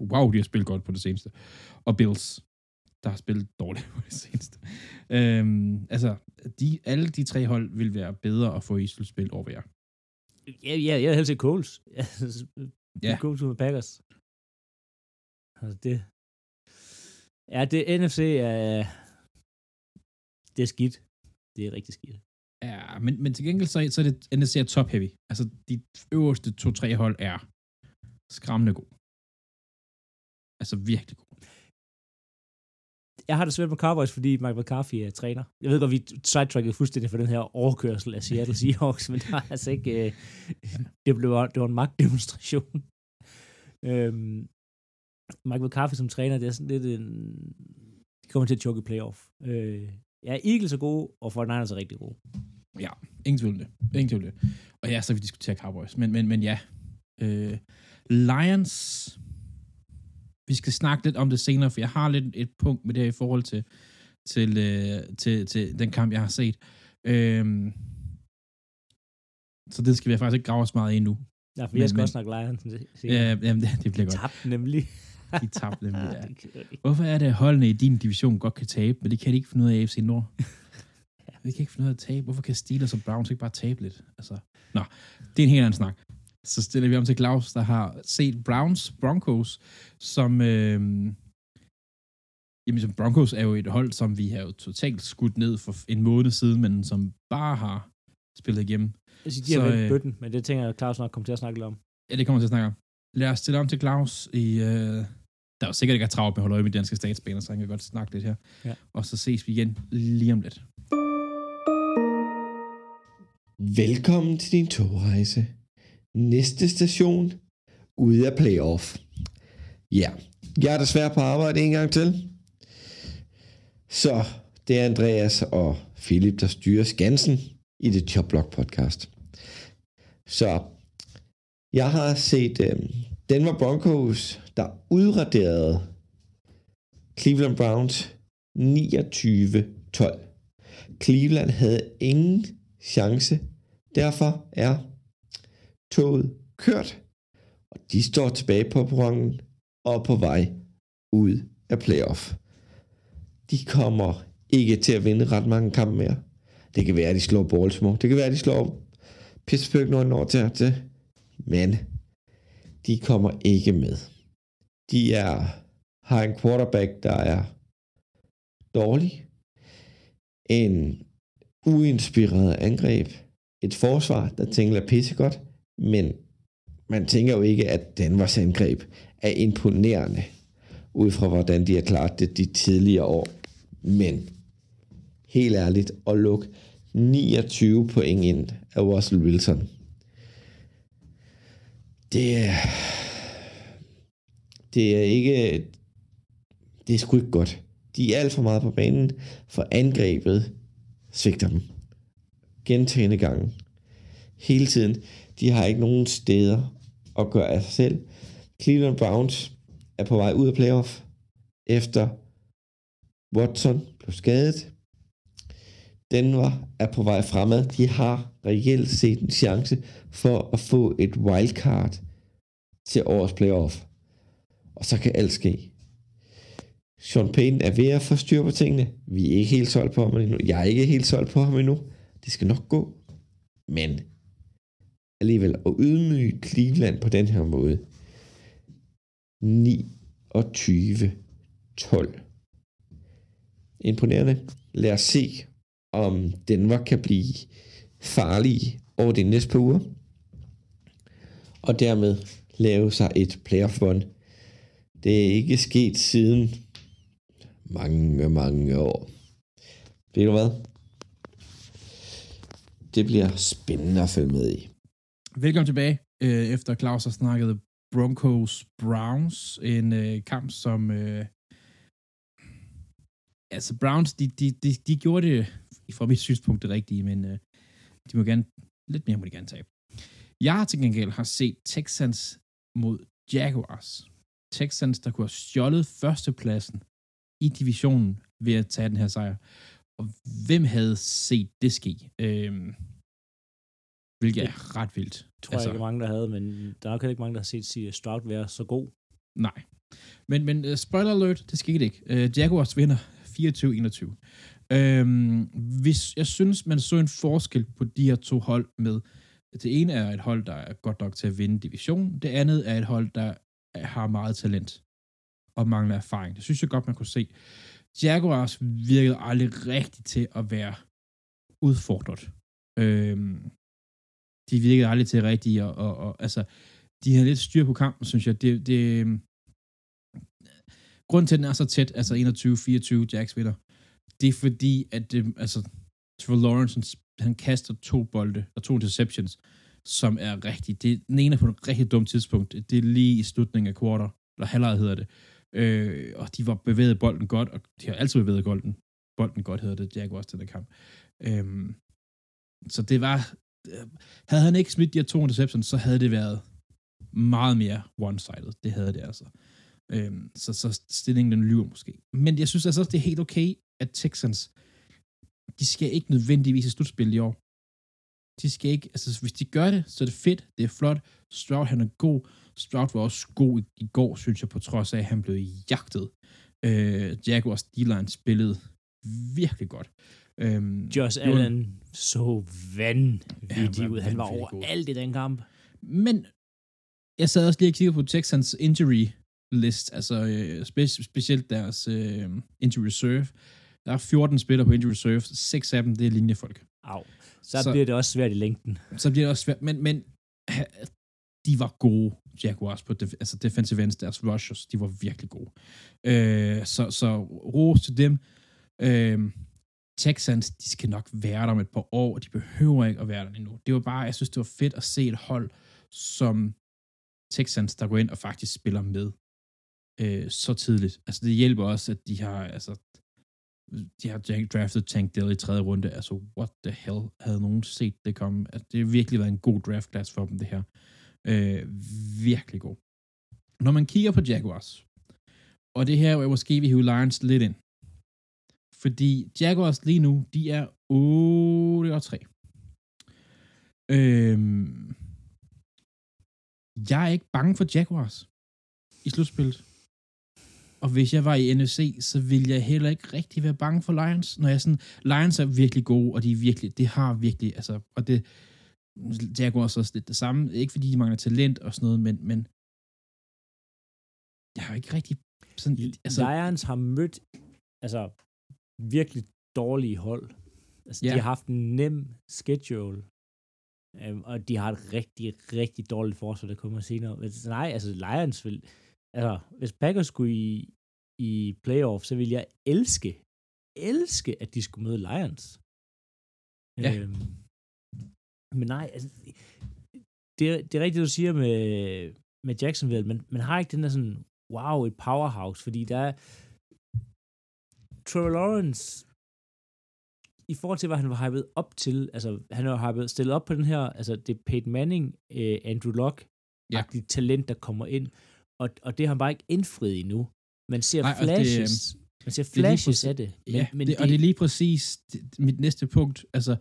[SPEAKER 1] wow, de har spillet godt på det seneste, og Bills, der har spillet dårligt på det seneste. Øhm, altså, de, alle de tre hold vil være bedre at få i slutspil over jer.
[SPEAKER 2] Ja, ja, jeg er helt til Coles. ja. Coles med Packers. Altså, det... Ja, det NFC er... Det er skidt. Det er rigtig skidt.
[SPEAKER 1] Ja, men, men til gengæld så, så er det NFC top heavy. Altså, de øverste to-tre hold er skræmmende god. Altså, virkelig god.
[SPEAKER 2] Jeg har det svært med Cowboys, fordi Mike McCarthy er træner. Jeg ved godt, vi sidetrackede fuldstændig for den her overkørsel af Seattle Seahawks, men der er altså ikke... Øh, det, blev, det var en magtdemonstration. øhm, Mike McCarthy som træner, det er sådan lidt en... De kommer til at choke i playoff. Øh, Ja, Eagles er gode, og 49ers er rigtig gode.
[SPEAKER 1] Ja, ingen tvivl det. Ingen tvivl det. Og ja, så vi diskuterer Cowboys. Men, men, men ja, øh, Lions, vi skal snakke lidt om det senere, for jeg har lidt et punkt med det her i forhold til, til, øh, til, til den kamp, jeg har set. Øhm, så det skal vi faktisk ikke grave os meget i nu.
[SPEAKER 2] Ja, for
[SPEAKER 1] Men-
[SPEAKER 2] jeg skal
[SPEAKER 1] men-
[SPEAKER 2] også snakke Lions.
[SPEAKER 1] Ja, jamen, det, det bliver godt.
[SPEAKER 2] Tabte nemlig.
[SPEAKER 1] De tabte nemlig,
[SPEAKER 2] Ja.
[SPEAKER 1] Hvorfor er det, at holdene i din division godt kan tabe, men det kan de ikke finde ud af i AFC Nord? Vi kan ikke finde ud af at tabe. Hvorfor kan Steelers og Browns ikke bare tabe lidt? Altså, nå, det er en helt anden snak. Så stiller vi om til Claus, der har set Browns Broncos, som... Øh, jamen, som Broncos er jo et hold, som vi har jo totalt skudt ned for en måned siden, men som bare har spillet igennem.
[SPEAKER 2] Jeg siger, de har
[SPEAKER 1] Så,
[SPEAKER 2] vendt
[SPEAKER 1] øh,
[SPEAKER 2] bøtten, men det tænker jeg, Claus nok kommer til at snakke lidt om.
[SPEAKER 1] Ja, det kommer til at snakke om. Lad os stille om til Claus i... Øh, der er jo sikkert ikke er travlt med at holde øje med danske statsbaner, så han kan godt snakke lidt her.
[SPEAKER 2] Ja.
[SPEAKER 1] Og så ses vi igen lige om lidt.
[SPEAKER 3] Velkommen til din togrejse. Næste station, ude af playoff. Ja, jeg er desværre på arbejde en gang til. Så det er Andreas og Philip, der styrer Skansen i det Chopblock podcast. Så jeg har set øh, Denver Broncos, der udraderede Cleveland Browns 29-12. Cleveland havde ingen chance. Derfor er toget kørt, og de står tilbage på perronen og på vej ud af playoff. De kommer ikke til at vinde ret mange kampe mere. Det kan være, at de slår Baltimore. Det kan være, at de slår Pittsburgh når de når til, til. Men de kommer ikke med. De er, har en quarterback, der er dårlig. En uinspireret angreb. Et forsvar, der tænker pissegodt. Men man tænker jo ikke, at Danmarks angreb er imponerende, ud fra hvordan de har klaret det de tidligere år. Men helt ærligt, at lukke 29 point ind af Russell Wilson, det er, det er ikke, det er sgu ikke godt. De er alt for meget på banen, for angrebet svigter dem. Gentagende gange. Hele tiden. De har ikke nogen steder at gøre af sig selv. Cleveland Browns er på vej ud af playoff, efter Watson blev skadet. Denver er på vej fremad. De har reelt set en chance for at få et wildcard til årets playoff. Og så kan alt ske. Sean Payton er ved at få styr på tingene. Vi er ikke helt solgt på ham endnu. Jeg er ikke helt solgt på ham endnu. Det skal nok gå. Men alligevel at ydmyge Cleveland på den her måde. 29-12. Imponerende. Lad os se, om Danmark kan blive farlig over de næste par uger. Og dermed lave sig et playoff run. Det er ikke sket siden mange, mange år. Ved du hvad? Det bliver spændende at følge med i.
[SPEAKER 1] Velkommen tilbage, øh, efter Claus har snakket Broncos Browns. En øh, kamp, som... Øh, altså, Browns, de, de, de, de gjorde det, fra mit synspunkt, det rigtige, men øh, de må gerne... Lidt mere må de gerne tabe. Jeg til gengæld har set Texans mod Jaguars. Texans, der kunne have stjålet førstepladsen i divisionen ved at tage den her sejr. Og hvem havde set det ske? Øhm, hvilket er ret vildt.
[SPEAKER 2] Det tror altså, jeg ikke mange, der havde, men der er nok heller ikke mange, der har set C.J. Stroud være så god.
[SPEAKER 1] Nej. Men, men uh, spoiler alert, det skete ikke. Uh, Jaguars vinder 24-21. Øhm, hvis, jeg synes, man så en forskel på de her to hold med, det ene er et hold, der er godt nok til at vinde division, det andet er et hold, der har meget talent og mangler erfaring. Det synes jeg godt, man kunne se. Jaguars virkede aldrig rigtigt til at være udfordret. Øhm, de virkede aldrig til rigtigt, og, og, og altså, de havde lidt styr på kampen, synes jeg. Det, det, øhm, grunden til, at den er så tæt, altså 21-24, Jacks vinder, det er fordi, at det, altså, Trevor Lawrence, han, han kaster to bolde og to interceptions, som er rigtig, det, den ene er på et rigtig dumt tidspunkt, det er lige i slutningen af quarter, eller halvleg hedder det, øh, og de var bevæget bolden godt, og de har altid bevæget bolden, bolden godt hedder det, Jaguars til den kamp. Øhm, så det var, Øh, havde han ikke smidt de her to interceptions, så havde det været meget mere one-sided. Det havde det altså. Øhm, så, så stillingen den lyver måske. Men jeg synes altså også, det er helt okay, at Texans, de skal ikke nødvendigvis i slutspil i år. De skal ikke, altså hvis de gør det, så er det fedt, det er flot. Stroud, han er god. Stroud var også god i, i går, synes jeg, på trods af, at han blev jagtet. Øh, Jaguars D-line spillede virkelig godt. Øhm,
[SPEAKER 2] Josh
[SPEAKER 1] var-
[SPEAKER 2] Allen så vanvittig
[SPEAKER 1] Ja,
[SPEAKER 2] ud. Han var
[SPEAKER 1] god.
[SPEAKER 2] overalt i den kamp.
[SPEAKER 1] Men jeg sad også lige og kiggede på Texans injury list, altså øh, spe- specielt deres øh, injury reserve. Der er 14 spillere på injury reserve, seks af dem, det er linjefolk.
[SPEAKER 2] Au. Så,
[SPEAKER 1] Så-
[SPEAKER 2] bliver det også svært i længden.
[SPEAKER 1] Så bliver det også svært, men, men de var gode, Jaguars, på def- altså defensive ends, deres rushers, de var virkelig gode. Øh, så, så ros til dem. Øh, Texans, de skal nok være der om et par år, og de behøver ikke at være der endnu. Det var bare, jeg synes, det var fedt at se et hold som Texans, der går ind og faktisk spiller med øh, så tidligt. Altså, det hjælper også, at de har, altså, de har draftet Tank Dell i tredje runde. Altså, what the hell havde nogen set det komme? Altså, det har virkelig været en god draft class for dem, det her. Øh, virkelig god. Når man kigger på Jaguars, og det her, hvor jeg måske vil hive Lions lidt ind, fordi Jaguars lige nu, de er 8 og 3. Øhm, jeg er ikke bange for Jaguars i slutspillet. Og hvis jeg var i NFC, så ville jeg heller ikke rigtig være bange for Lions. Når jeg sådan, Lions er virkelig gode, og de er virkelig, det har virkelig, altså, og det, Jaguars også lidt det samme. Ikke fordi de mangler talent og sådan noget, men, men jeg har ikke rigtig sådan,
[SPEAKER 2] altså, Lions har mødt altså, virkelig dårlige hold. Altså,
[SPEAKER 1] Ja.
[SPEAKER 2] De har haft en nem schedule, øhm, og de har et rigtig, rigtig dårligt forsvar, der kommer senere. Men så nej, altså Lions vil... Altså, hvis Packers skulle i, i playoff, så ville jeg elske, elske, at de skulle møde Lions.
[SPEAKER 1] Ja.
[SPEAKER 2] Øhm, men nej, altså, det, det er rigtigt, du siger med, med Jacksonville, men man har ikke den der sådan, wow, et powerhouse, fordi der er Trevor Lawrence, i forhold til, hvad han var hypet op til, altså han var hypet, stillet op på den her, altså det er Peyton Manning, øh, Andrew Luck,
[SPEAKER 1] Ja.
[SPEAKER 2] ja. talent, der kommer ind, og, og det har han bare ikke indfriet endnu. Man ser
[SPEAKER 1] Nej, og det,
[SPEAKER 2] flashes, man ser
[SPEAKER 1] det er
[SPEAKER 2] flashes
[SPEAKER 1] præcis-
[SPEAKER 2] af det, men,
[SPEAKER 1] ja,
[SPEAKER 2] men
[SPEAKER 1] det, og det er lige præcis det, mit næste punkt. Altså,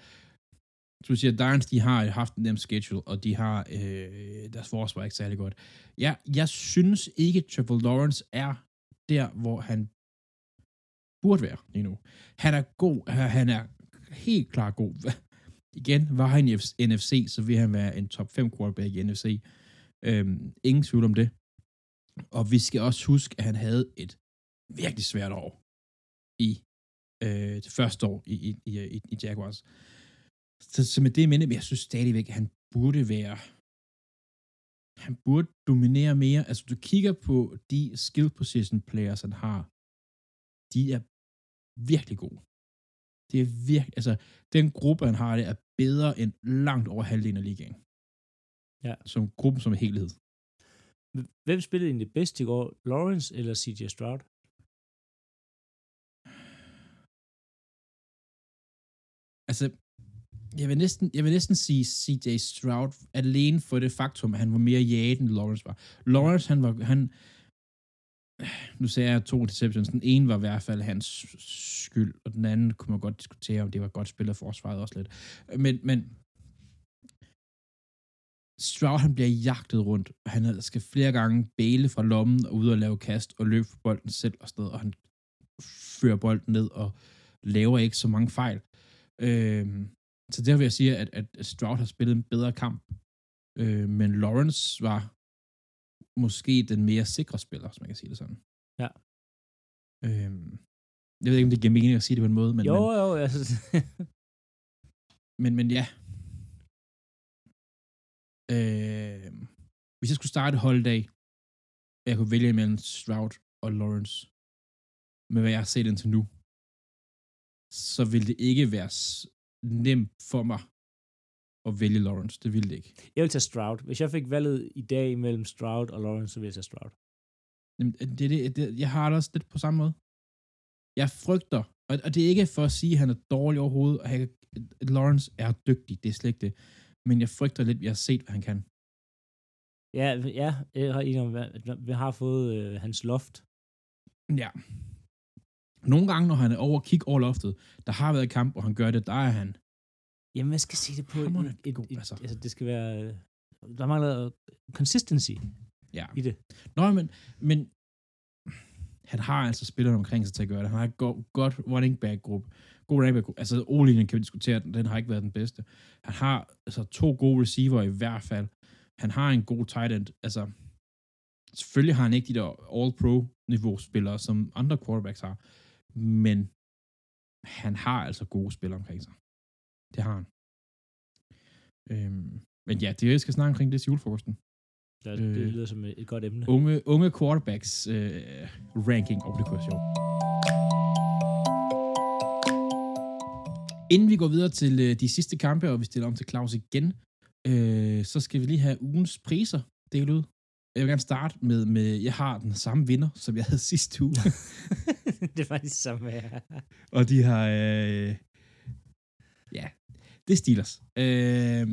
[SPEAKER 1] du siger, Lions, de har haft en nem schedule, og de har, øh, deres forsvar er ikke særlig godt. Ja, jeg synes ikke, Trevor Lawrence er der, hvor han burde være endnu. Han er god, øh, han er helt klart god. Igen, var han i NFC, så vil han være en top 5 quarterback i NFC. Øhm, ingen tvivl om det. Og vi skal også huske, at han havde et virkelig svært år i øh, det første år i, i, i, i, i Jaguars. Så, så med det i minde, men jeg synes stadigvæk, at han burde være han burde dominere mere. Altså, du kigger på de skill position players, han har, de er virkelig gode. Det er virkelig, altså, den gruppe, han har, det er bedre end langt over halvdelen af ligaen.
[SPEAKER 2] Ja.
[SPEAKER 1] Som gruppen som helhed.
[SPEAKER 2] hvem spillede egentlig bedst i går? Lawrence eller CJ Stroud?
[SPEAKER 1] Altså, jeg vil næsten, jeg vil næsten sige CJ Stroud alene for det faktum, at han var mere jaget, end Lawrence var. Lawrence, han var, han, nu sagde jeg to deceptions. den ene var i hvert fald hans skyld, og den anden kunne man godt diskutere, om det var godt spillet forsvaret også lidt. Men, men Stroud, han bliver jagtet rundt, og han skal flere gange bæle fra lommen og ud og lave kast og løbe for bolden selv og sted, og han fører bolden ned og laver ikke så mange fejl. Øh, så der vil jeg sige, at, at Stroud har spillet en bedre kamp. Øh, men Lawrence var måske den mere sikre spiller, hvis man kan sige det sådan.
[SPEAKER 2] Ja.
[SPEAKER 1] Øhm, jeg ved ikke, om det giver mening at sige det på en måde, men,
[SPEAKER 2] jo,
[SPEAKER 1] men,
[SPEAKER 2] jo, altså,
[SPEAKER 1] men, men ja. Øh, hvis jeg skulle starte holddag, og jeg kunne vælge mellem Stroud og Lawrence, med hvad jeg har set indtil nu, så ville det ikke være nemt for mig at vælge Lawrence. Det ville det ikke.
[SPEAKER 2] jeg vil tage Stroud. Hvis jeg fik valget i dag mellem Stroud og Lawrence, så ville jeg tage Stroud.
[SPEAKER 1] Jamen, Det, det, det, jeg har det også lidt på samme måde. Jeg frygter, og, og det er ikke for at sige, at han er dårlig overhovedet, og han, Lawrence er dygtig, det er slet ikke det. Men jeg frygter lidt, at jeg har set, hvad han kan.
[SPEAKER 2] Ja, ja, jeg har, enig om, at vi har fået øh, hans loft.
[SPEAKER 1] Ja. Nogle gange, når han er over kig over loftet, der har været kamp, og han gør det, der er han.
[SPEAKER 2] Jamen, hvad skal jeg sige det på?
[SPEAKER 1] Hamrende
[SPEAKER 2] Et, et, et,
[SPEAKER 1] altså.
[SPEAKER 2] altså. det skal være... øh, Der mangler consistency
[SPEAKER 1] Ja.
[SPEAKER 2] i det.
[SPEAKER 1] Nå, men, men han har altså spillerne omkring sig til at gøre det. Han har et go- godt running back gruppe. God running back gruppe. Altså, o kan vi diskutere, den, den har ikke været den bedste. Han har altså to gode receiver i hvert fald. Han har en god tight end. Altså, selvfølgelig har han ikke de der all-pro-niveau spillere, som andre quarterbacks har. Men han har altså gode spillere omkring sig. Det har han. Øhm, men ja, det er, jeg skal snakke omkring det til julefrokosten.
[SPEAKER 2] Det
[SPEAKER 1] Øh.
[SPEAKER 2] lyder som et, godt emne.
[SPEAKER 1] Unge, unge quarterbacks øh, ranking obligation. Inden vi går videre til øh, de sidste kampe, og vi stiller om til Claus igen, øh, så skal vi lige have ugens priser delt ud. Jeg vil gerne starte med, med, jeg har den samme vinder, som jeg havde sidste uge.
[SPEAKER 2] det var det samme her.
[SPEAKER 1] og de har, øh, ja, det er Steelers. Øh,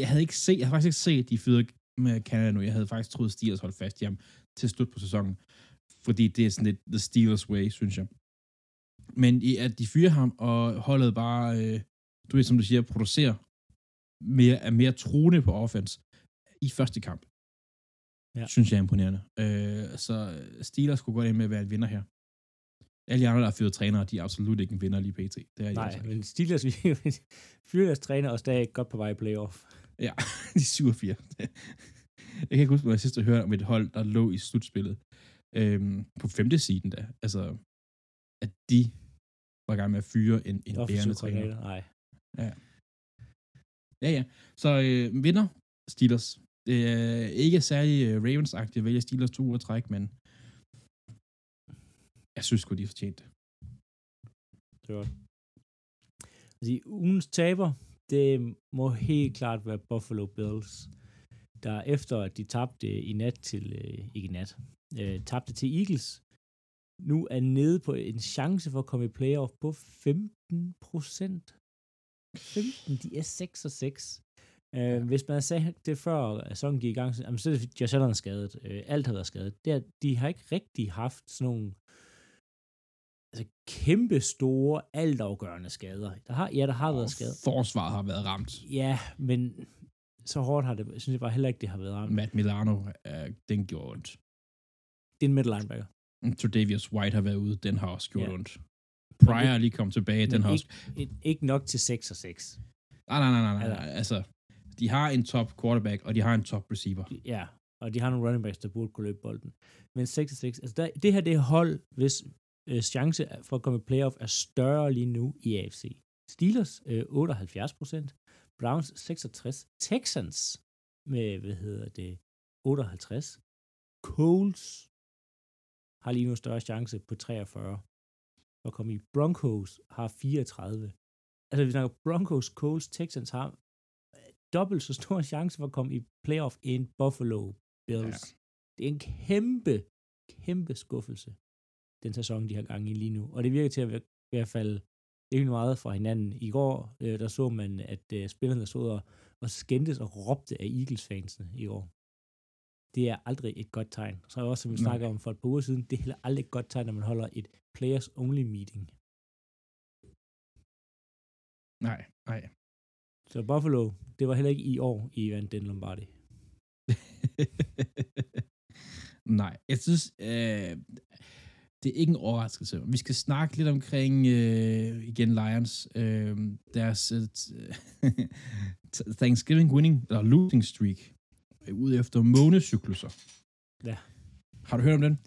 [SPEAKER 1] jeg havde ikke set, jeg havde faktisk ikke set de fyrede med Canada nu. Jeg havde faktisk troet, Steelers holdt fast i ham til slut på sæsonen. Fordi det er sådan lidt the Steelers way, synes jeg. Men i at de fyrer ham, og holdet bare, øh, du ved, som du siger, producerer mere, er mere truende på offense i første kamp.
[SPEAKER 2] Ja.
[SPEAKER 1] Synes jeg er imponerende. Øh, så Steelers skulle godt ind med at være en vinder her. Alle de andre, der er fyret trænere, de er absolut ikke en vinder lige pt. Det er de
[SPEAKER 2] Nej,
[SPEAKER 1] altså
[SPEAKER 2] men Steelers, fyrer deres træner, og stadig godt på vej i playoff.
[SPEAKER 1] Ja, de er 7 og 4. Jeg kan ikke huske, hvor jeg sidst hørte om et hold, der lå i slutspillet. Øhm, på femte siden da. Altså, at de var i gang med at fyre en, en bærende træner.
[SPEAKER 2] nej.
[SPEAKER 1] Ja, ja. Så øh, vinder Steelers. Det er ikke særlig øh, Ravens-agtigt at vælge Steelers to uger træk, men jeg synes sgu, de har fortjent det.
[SPEAKER 2] Det var altså, ugens taber, det må helt klart være Buffalo Bills, der efter at de tabte i nat til, øh, ikke i nat, øh, tabte til Eagles, nu er nede på en chance for at komme i playoff på 15 procent. 15, de er 6 og 6. Øh, hvis man sagde det før sæsonen gik i gang, så, jamen, så er Josh Allen skadet. Øh, alt har været skadet. Det er, de har ikke rigtig haft sådan nogle altså, kæmpe store, altafgørende skader. Der har, ja, der har været skader.
[SPEAKER 1] Forsvaret har været ramt.
[SPEAKER 2] Ja, men så hårdt har det, synes jeg bare heller ikke, det har været ramt.
[SPEAKER 1] Matt Milano, øh, den gjorde ondt.
[SPEAKER 2] Det er en middle linebacker.
[SPEAKER 1] Tredavious White har været ude, den har også gjort
[SPEAKER 2] Ja.
[SPEAKER 1] ondt. Pryor er lige kommet tilbage, den har også...
[SPEAKER 2] ikke, ikke, ikke nok til 6 og 6.
[SPEAKER 1] Nej, nej, nej, nej, nej.
[SPEAKER 2] Eller-
[SPEAKER 1] Altså, de har en top quarterback, og de har en top receiver.
[SPEAKER 2] Ja, og de har nogle running backs, der burde kunne løbe bolden. Men 6 og 6, altså der, det her det er hold, hvis øh, chance for at komme i playoff er større lige nu i AFC. Steelers øh, 78 procent, Browns 66, Texans med, hvad hedder det, 58, Coles har lige nu større chance på 43 for at komme i. Broncos har 34. Altså, vi snakker Broncos, Coles, Texans har øh, dobbelt så stor chance for at komme i playoff end Buffalo Bills. Ja. Det er en kæmpe, kæmpe skuffelse, den sæson, de har gang i lige nu. Og det virker til at i hvert fald ikke meget fra hinanden. I går, øh, der så man, at øh, spillerne stod og, og skændtes og råbte af Eagles-fansene i år. Det er aldrig et godt tegn. Så også, som vi
[SPEAKER 1] Nej.
[SPEAKER 2] snakker om for et par uger siden, det er heller aldrig et godt tegn, når man holder et players-only meeting.
[SPEAKER 1] Nej, nej.
[SPEAKER 2] Så Buffalo, det var heller ikke i år, I vandt den Lombardi.
[SPEAKER 1] nej, jeg synes, øh, det er ikke en overraskelse. Vi skal snakke lidt omkring, øh, igen Lions, øh, deres øh, Thanksgiving winning, eller losing streak, øh, ud efter månecykluser.
[SPEAKER 2] Ja.
[SPEAKER 1] Har du hørt om den?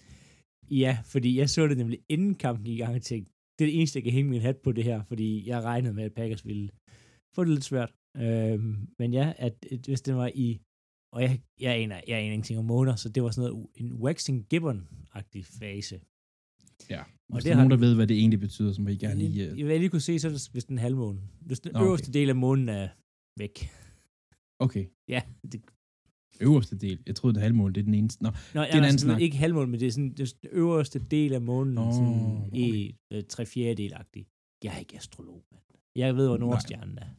[SPEAKER 2] Ja, fordi jeg så det nemlig inden kampen gik i gang og tænkte, det er det eneste, jeg kan hænge min hat på det her, fordi jeg regnede med, at Packers ville få det lidt svært. Øhm, men ja, at, at hvis det var i, og jeg, jeg, aner, jeg aner ingenting om måneder, så det var sådan noget, en waxing gibbon-agtig fase.
[SPEAKER 1] Ja.
[SPEAKER 2] Og
[SPEAKER 1] Hvis
[SPEAKER 2] det
[SPEAKER 1] der er nogen, der ved, hvad det egentlig betyder, så må I gerne lige...
[SPEAKER 2] Jeg,
[SPEAKER 1] Øh,
[SPEAKER 2] jeg vil lige kunne se, så er det hvis den halvmåne. Hvis den
[SPEAKER 1] okay.
[SPEAKER 2] øverste del af månen er væk.
[SPEAKER 1] okay,
[SPEAKER 2] Ja, det,
[SPEAKER 1] øverste del. Jeg troede, det halvmål, det er den eneste. Nå,
[SPEAKER 2] Nå,
[SPEAKER 1] Det er en
[SPEAKER 2] altså,
[SPEAKER 1] anden
[SPEAKER 2] ved,
[SPEAKER 1] snak.
[SPEAKER 2] Ikke halvmåne, men det er sådan det er den øverste del af månen, oh, sådan
[SPEAKER 1] okay.
[SPEAKER 2] i øh, tre fjerdedel agtig Jeg er ikke astrolog, mand. Jeg ved, hvor. Nordstjernen er.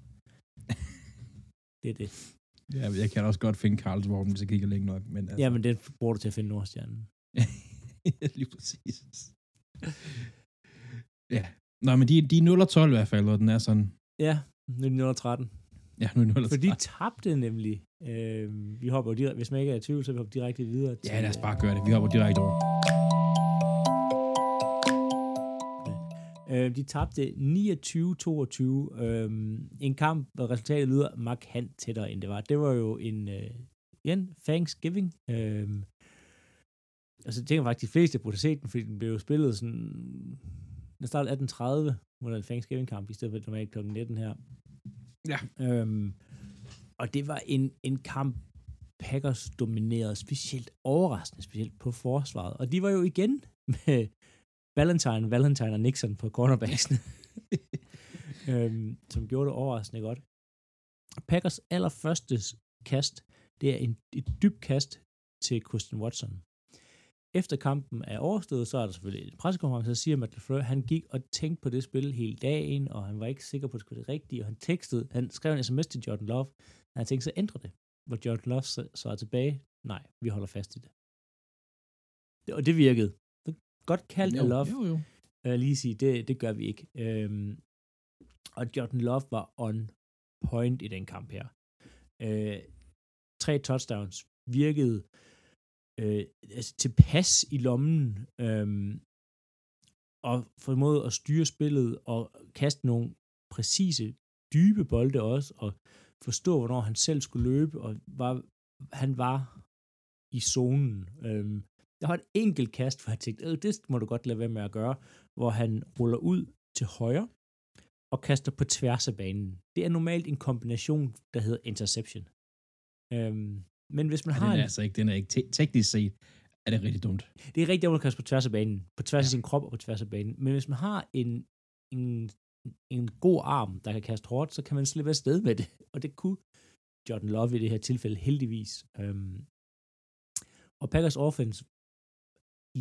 [SPEAKER 2] det er det.
[SPEAKER 1] Ja, jeg kan også godt finde Karls vogn, hvis jeg kigger længe nok. Men altså,
[SPEAKER 2] Ja, men den bruger du til at finde Nordstjernen.
[SPEAKER 1] lige præcis. Ja. Nå, men de, de er 0 og 12 i hvert fald, og den er sådan...
[SPEAKER 2] Ja, nu er det 13.
[SPEAKER 1] Ja, nu er 0 og
[SPEAKER 2] For de
[SPEAKER 1] 13.
[SPEAKER 2] tabte nemlig. Øh, vi hopper direkte, hvis man ikke er i tvivl, så vi hopper direkte videre til...
[SPEAKER 1] Ja, lad os bare gøre det. Vi hopper direkte over.
[SPEAKER 2] Øh, de tabte 29-22. Øh, en kamp, hvor resultatet lyder markant tættere, end det var. Det var jo en, øh, igen, Thanksgiving. Øh, altså, det tænker faktisk, de fleste burde have set den, fordi den blev jo spillet sådan... Den startede 18.30, hvor der er en Thanksgiving-kamp, i stedet for normalt kl. 19 her.
[SPEAKER 1] Ja.
[SPEAKER 2] Øhm, og det var en, en kamp, Packers dominerede, specielt overraskende, specielt på forsvaret. Og de var jo igen med Valentine, Valentine og Nixon på cornerbacksene, øhm, som gjorde det overraskende godt. Packers allerførste kast, det er en, et dybt kast til Christian Watson. Efter kampen er overstået, så er der selvfølgelig en pressekonference, så siger Matt LaFleur, han gik og tænkte på det spil hele dagen, og han var ikke sikker på, at det skulle det rigtige, og han tekstede, han skrev en sms til Jordan Love, og han tænkte, så ændre det. Hvor Jordan Love så, så er tilbage, nej, vi holder fast i det. det og det virkede. Godt kaldt af Love.
[SPEAKER 1] Jo, jo.
[SPEAKER 2] Jeg lige sige, det, det gør vi ikke. Øhm, og Jordan Love var on point i den kamp her. Øh, tre touchdowns virkede øh, Øh, altså tilpas i lommen, øh, og formåede at styre spillet og kaste nogle præcise, dybe bolde også, og forstå, hvornår han selv skulle løbe, og var, han var i zonen. Øh, der var et enkelt kast, hvor jeg tænkte, øh, det må du godt lade være med at gøre, hvor han ruller ud til højre og kaster på tværs af banen. Det er normalt en kombination, der hedder interception. Øhm, men hvis man
[SPEAKER 1] Ja,
[SPEAKER 2] har
[SPEAKER 1] den
[SPEAKER 2] en,
[SPEAKER 1] er altså ikke, den er ikke te- teknisk set, er det rigtig dumt.
[SPEAKER 2] det er rigtig dumt at kaste på tværs af banen, på tværs ja. af sin krop og på tværs af banen. Men hvis man har en, en, en god arm, der kan kaste hårdt, så kan man slippe afsted med det. Og det kunne Jordan Love i det her tilfælde heldigvis. Øhm, og Packers offense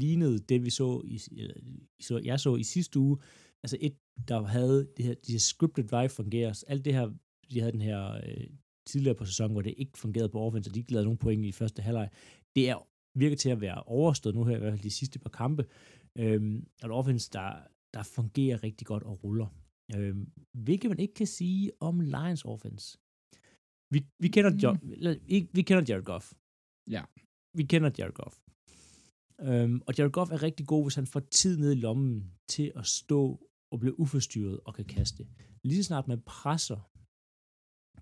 [SPEAKER 2] lignede det, vi så, i, eller, så jeg så i sidste uge. Altså et, der havde det her, de her scripted drive fungerer. Alt det her, de havde den her øh, tidligere på sæsonen, hvor det ikke fungerede på offense, og de ikke lavede nogen point i første halvleg. Det er virker til at være overstået nu her, i hvert fald de sidste par kampe. Øhm, og et offense, der, der fungerer rigtig godt og ruller. Øhm, hvilket man ikke kan sige om Lions offense. Vi, vi kender John, vi, vi kender Jared Goff.
[SPEAKER 1] Ja.
[SPEAKER 2] Vi kender Jared Goff. Øhm, og Jared Goff er rigtig god, hvis han får tid ned i lommen til at stå og blive uforstyrret og kan kaste. Lige så snart man presser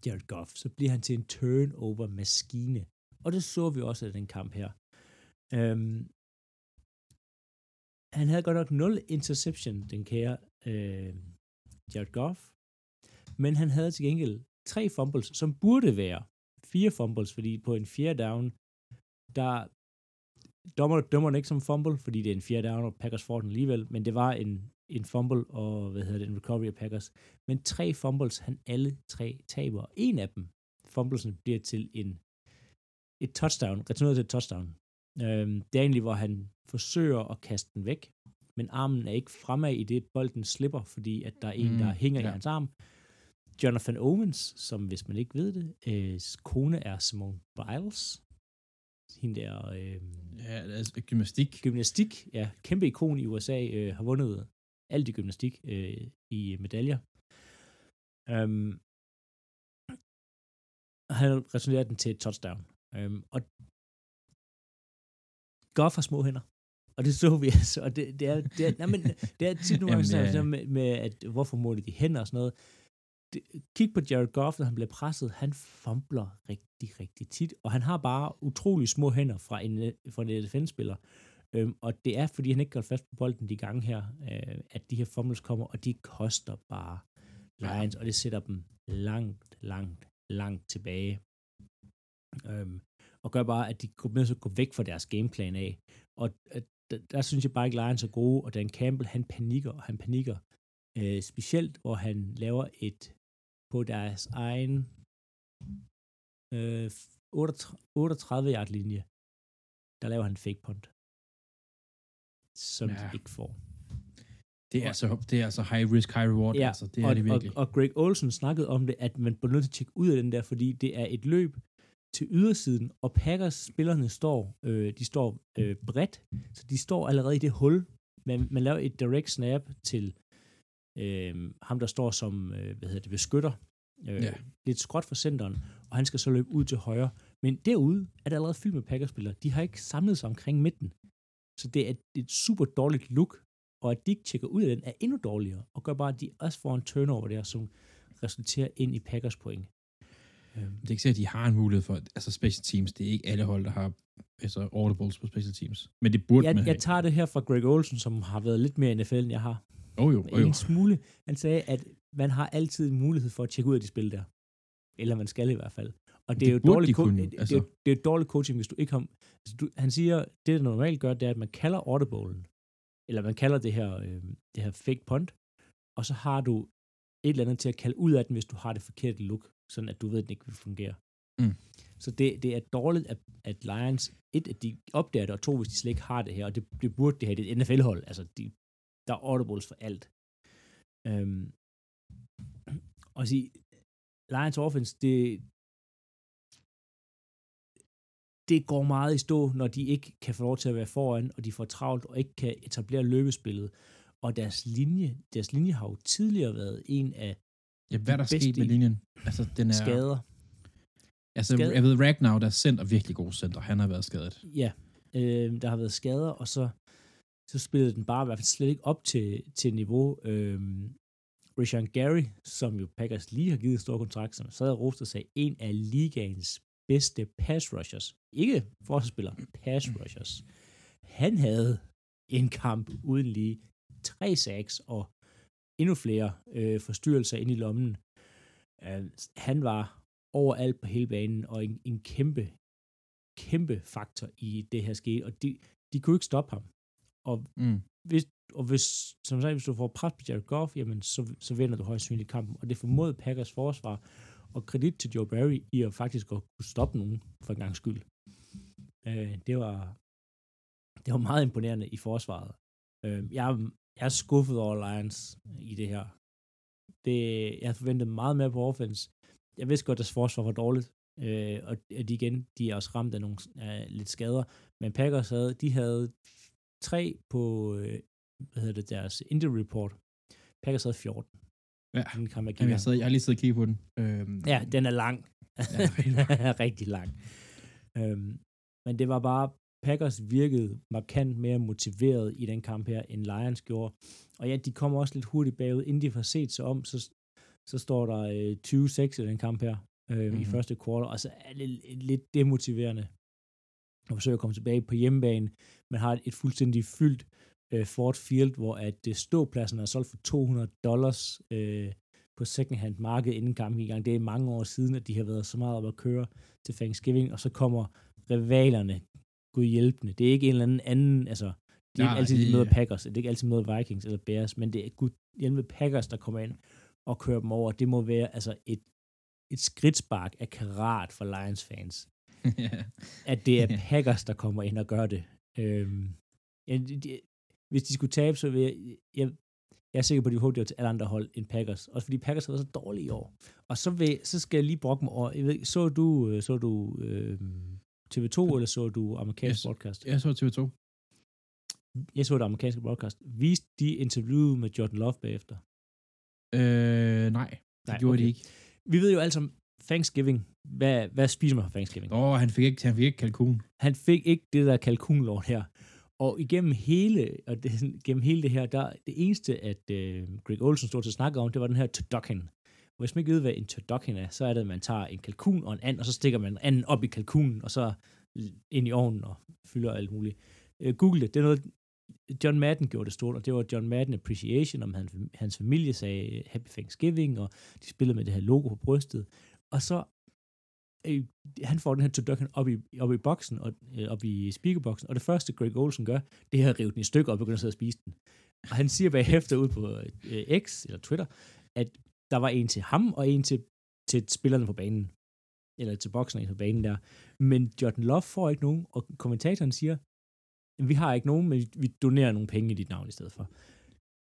[SPEAKER 2] Jared Goff, så bliver han til en turnover-maskine. Og det så vi også i den kamp her. Øhm, han havde godt nok 0 interception, den kære øh, Jared Goff. Men han havde til gengæld tre fumbles, som burde være fire fumbles, fordi på en fjerde down, der dommer, dømmer den ikke som fumble, fordi det er en fjerde down, og Packers får den alligevel, men det var en, en fumble, og hvad hedder det, en recovery af Packers. Men tre fumbles, han alle tre taber. En af dem, fumblesen, bliver til en et touchdown, returneret til et touchdown. Øhm, det er egentlig, hvor han forsøger at kaste den væk, men armen er ikke fremad i det, bolden slipper, fordi at der er en,
[SPEAKER 1] Mm,
[SPEAKER 2] der hænger
[SPEAKER 1] ja.
[SPEAKER 2] i hans arm. Jonathan Owens, som hvis man ikke ved det, øh, kone er Simone Biles. Hende der øh,
[SPEAKER 1] Ja, altså gymnastik.
[SPEAKER 2] gymnastik, ja, kæmpe ikon i USA, øh, har vundet alt i gymnastik øh, i medaljer. Um, han returnerer den til et touchdown. Um, og Goff har små hænder. Og det så vi altså, og det, det er, det er, nej, men, det er tit gange
[SPEAKER 1] Jamen, ja.
[SPEAKER 2] med, med, at hvorfor måler de hænder og sådan noget. Det, kig på Jared Goff, når han bliver presset, han fumbler rigtig, rigtig tit, og han har bare utrolig små hænder fra en, fra en NFL-spiller. Øhm, og det er, fordi han ikke går fast på bolden de gange her, øh, at de her fumbles kommer, og de koster bare Lions, og det sætter dem langt, langt, langt tilbage. Øhm, og gør bare, at de kommer med at gå væk fra deres gameplan af. Og at, der, der synes jeg bare ikke, Lions er gode, og Dan Campbell, han panikker, og han panikker øh, specielt, hvor han laver et på deres egen øh, 38 yard linje, der laver han en fake punt, som ja. De ikke får.
[SPEAKER 1] Det er, så, det er så high risk, high reward.
[SPEAKER 2] Ja,
[SPEAKER 1] altså, det er
[SPEAKER 2] og,
[SPEAKER 1] det virkelig.
[SPEAKER 2] Og, og Greg Olsen snakkede om det, at man bliver nødt til at tjekke ud af den der, fordi det er et løb, til ydersiden, og Packers spillerne står, øh, de står øh, bredt, så de står allerede i det hul. Man, man laver et direct snap til øh, ham, der står som øh, hvad hedder det, beskytter, øh,
[SPEAKER 1] Ja.
[SPEAKER 2] lidt skråt for centeren, og han skal så løbe ud til højre. Men derude er det allerede fyldt med Packers-spillere. De har ikke samlet sig omkring midten. Så det er et, super dårligt look, og at de ikke tjekker ud af den, er endnu dårligere, og gør bare, at de også får en turnover der, som resulterer ind i Packers point. Øhm,
[SPEAKER 1] Det er ikke sikkert, at de har en mulighed for, altså special teams, det er ikke alle hold, der har altså audibles på special teams. Men det burde
[SPEAKER 2] jeg,
[SPEAKER 1] man have.
[SPEAKER 2] jeg tager det her fra Greg Olsen, som har været lidt mere i NFL, end jeg har.
[SPEAKER 1] Oh, jo, oh, jo.
[SPEAKER 2] En smule. Han sagde, at man har altid en mulighed for at tjekke ud af de spil der. Eller man skal i hvert fald. Og det,
[SPEAKER 1] Det
[SPEAKER 2] er jo dårligt,
[SPEAKER 1] de kunne,
[SPEAKER 2] det, det,
[SPEAKER 1] altså.
[SPEAKER 2] er, det er dårligt coaching, hvis du ikke har... Altså du, han siger, det der normalt gør, det er, at man kalder audiblen, eller man kalder det her, øh, det her fake punt, og så har du et eller andet til at kalde ud af den, hvis du har det forkerte look, sådan at du ved, at den ikke vil fungere.
[SPEAKER 1] Mm.
[SPEAKER 2] Så det, det er dårligt, at, at Lions, et, at de opdager det, og to, hvis de slet ikke har det her, og det, det burde det her, det er et NFL-hold, altså de, der er audibles for alt. Øhm, og sige, Lions offense, det, det går meget i stå, når de ikke kan få lov til at være foran, og de får travlt og ikke kan etablere løbespillet. Og deres linje, deres linje har jo tidligere været en af
[SPEAKER 1] Ja, hvad er der sket med linjen? Altså, den er...
[SPEAKER 2] skader.
[SPEAKER 1] Altså,
[SPEAKER 2] Skade-
[SPEAKER 1] jeg ved, Ragnar, der er center, virkelig god center. Han har været skadet.
[SPEAKER 2] Ja, øh, der har været skader, og så, så spillede den bare i hvert fald slet ikke op til, til niveau. Øh, Rashan Gary, som jo Packers lige har givet en stor kontrakt, som sad og roste sig, en af ligaens bedste pass rushers. Ikke forsvarsspiller, pass rushers. Han havde en kamp uden lige tre sacks og endnu flere øh, forstyrrelser ind i lommen. Øh, han var overalt på hele banen, og en, en kæmpe, kæmpe faktor i det her skete, og de, de kunne ikke stoppe ham. Og
[SPEAKER 1] Mm.
[SPEAKER 2] hvis, og hvis, som sagt, hvis du får pres på Jared Goff, jamen, så, så vinder du højst sandsynligt kampen. Og det formodede Packers forsvar, og kredit til Joe Barry i at faktisk at kunne stoppe nogen for en gang skyld. Øh, det var det var meget imponerende i forsvaret. Øh, jeg, jeg er skuffet over Lions i det her. Det, jeg havde forventet meget mere på offense. Jeg vidste godt, at deres forsvar var dårligt, øh, og at de igen, de er også ramt af nogle af lidt skader. Men Packers havde, de havde tre på, øh, hvad hedder det, deres injury report. Packers havde 14.
[SPEAKER 1] Ja.
[SPEAKER 2] Den kan man
[SPEAKER 1] Jamen, jeg, sad, jeg har lige siddet og kigget på den. Øhm,
[SPEAKER 2] Ja, den er lang.
[SPEAKER 1] Ja,
[SPEAKER 2] er rigtig lang. Øhm, men det var bare, Packers virkede markant mere motiveret i den kamp her, end Lions gjorde. Og ja, de kommer også lidt hurtigt bagud, inden de får set sig om, så, så står der øh, 20-6 i den kamp her, øh, mm-hmm. i
[SPEAKER 1] Mhm.
[SPEAKER 2] første kvartal, og så er det lidt demotiverende at forsøge at komme tilbage på hjemmebane. Man har et fuldstændig fyldt øh, Ford Field, hvor at øh, ståpladsen er solgt for 200 dollars øh, på second-hand marked inden kampen i gang. Det er mange år siden, at de har været så meget op at køre til Thanksgiving, og så kommer rivalerne Gud hjælpende. Det er ikke en eller anden anden, altså, det er
[SPEAKER 1] Nej,
[SPEAKER 2] ikke altid, de møder Packers, det er ikke altid møder Vikings eller Bears, men det er Gud hjælpende Packers, der kommer ind og kører dem over. Det må være altså et, et skridtspark af karat for Lions fans at det er Packers, der kommer ind og gør det. Øhm, ja, de, hvis de skulle tabe, så vil jeg, jeg, jeg er sikker på, at de håber, til alle andre hold end Packers. Også fordi Packers har været så dårlige i år. Og så, vil, så skal jeg lige brokke mig over, jeg ved, så du, øh, så du øh, TV2, eller så du amerikansk
[SPEAKER 1] Yes.
[SPEAKER 2] broadcast?
[SPEAKER 1] Jeg så TV2.
[SPEAKER 2] Jeg så det amerikanske broadcast. Viste de interviewet med Jordan Love bagefter?
[SPEAKER 1] Øh, nej, det
[SPEAKER 2] Nej,
[SPEAKER 1] gjorde
[SPEAKER 2] okay.
[SPEAKER 1] de ikke.
[SPEAKER 2] Vi ved jo alle sammen, Thanksgiving, hvad, hvad spiser man for Thanksgiving?
[SPEAKER 1] Åh, oh, han fik ikke, han fik ikke kalkun.
[SPEAKER 2] Han fik ikke det der kalkunlort her. Og igennem hele, og det, gennem hele det her, der det eneste, at øh, Greg Olsen stod til at snakke om, det var den her turducken. Og hvis man ikke ved, hvad en turducken er, så er det, at man tager en kalkun og en and, og så stikker man anden op i kalkunen, og så ind i ovnen og fylder alt muligt. Øh, Google det. Det er noget, John Madden gjorde det stort, og det var John Madden Appreciation, om han, hans familie sagde øh, Happy Thanksgiving, og de spillede med det her logo på brystet. Og så øh, han får den her turducken op i, op i boksen, og, øh, op i speakerboksen, og det første Greg Olsen gør, det er at rive den i stykker og begynde at sidde og spise den. Og han siger bagefter ud på øh, X, eller Twitter, at der var en til ham, og en til, til spillerne på banen. Eller til bokserne på banen der. Men Jordan Love får ikke nogen, og kommentatoren siger, vi har ikke nogen, men vi donerer nogle penge i dit navn i stedet for.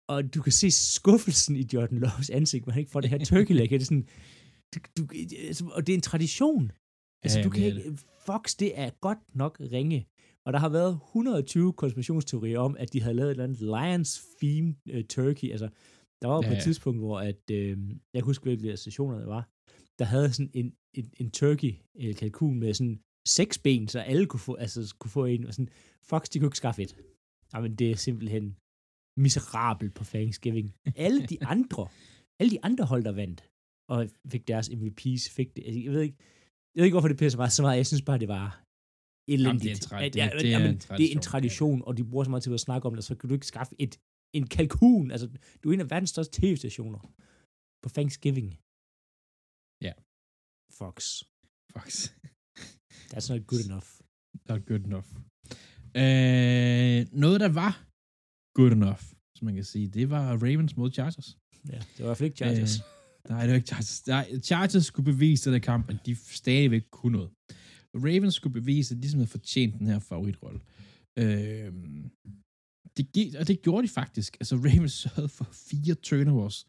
[SPEAKER 2] Og du kan se skuffelsen i Jordan Loves ansigt, når han ikke får det her turkey leg. Det er sådan, du, altså, og det er en tradition. Altså,
[SPEAKER 1] Ja,
[SPEAKER 2] du kan ikke... Fox, det er godt nok ringe. Og der har været 120 konspirationsteorier om, at de havde lavet et eller andet Lions-themed uh, turkey. Altså, der var jo
[SPEAKER 1] Ja,
[SPEAKER 2] på et
[SPEAKER 1] ja.
[SPEAKER 2] tidspunkt, hvor at, øh, jeg kan huske, hvilke stationer det var, der havde sådan en, en, en turkey, en kalkun med sådan seks ben, så alle kunne få, altså, kunne få en. Og sådan, Fox, de kunne ikke skaffe et. Jamen, det er simpelthen miserabelt på Thanksgiving. Alle de andre, alle de andre hold, der vandt, og fik deres MVP's, fik det. Altså, Jeg ved ikke, jeg ved ikke, hvorfor det pisser mig så meget. Jeg synes bare, det var elendigt.
[SPEAKER 1] Jamen, det er en tra-
[SPEAKER 2] At-
[SPEAKER 1] det-
[SPEAKER 2] ja,
[SPEAKER 1] det er
[SPEAKER 2] jamen,
[SPEAKER 1] en
[SPEAKER 2] det er en
[SPEAKER 1] tradition,
[SPEAKER 2] tradition, og de bruger så meget til at snakke om det, så kan du ikke skaffe et, en kalkun. Altså, du er en af verdens største tv-stationer på Thanksgiving.
[SPEAKER 1] Ja.
[SPEAKER 2] Fox.
[SPEAKER 1] Fox.
[SPEAKER 2] That's not good enough.
[SPEAKER 1] Not good enough. Øh, noget, der var good enough, som man kan sige, det var Ravens mod Chargers.
[SPEAKER 2] Ja, det var i hvert fald ikke Chargers.
[SPEAKER 1] Øh, nej, det var ikke Chargers. Nej, Chargers skulle bevise den her kamp, at de stadigvæk kunne noget. Ravens skulle bevise, at de simpelthen havde fortjent den her favoritrolle. Øh, det, gik- og det gjorde de faktisk. Altså, Ravens sørgede for fire turnovers.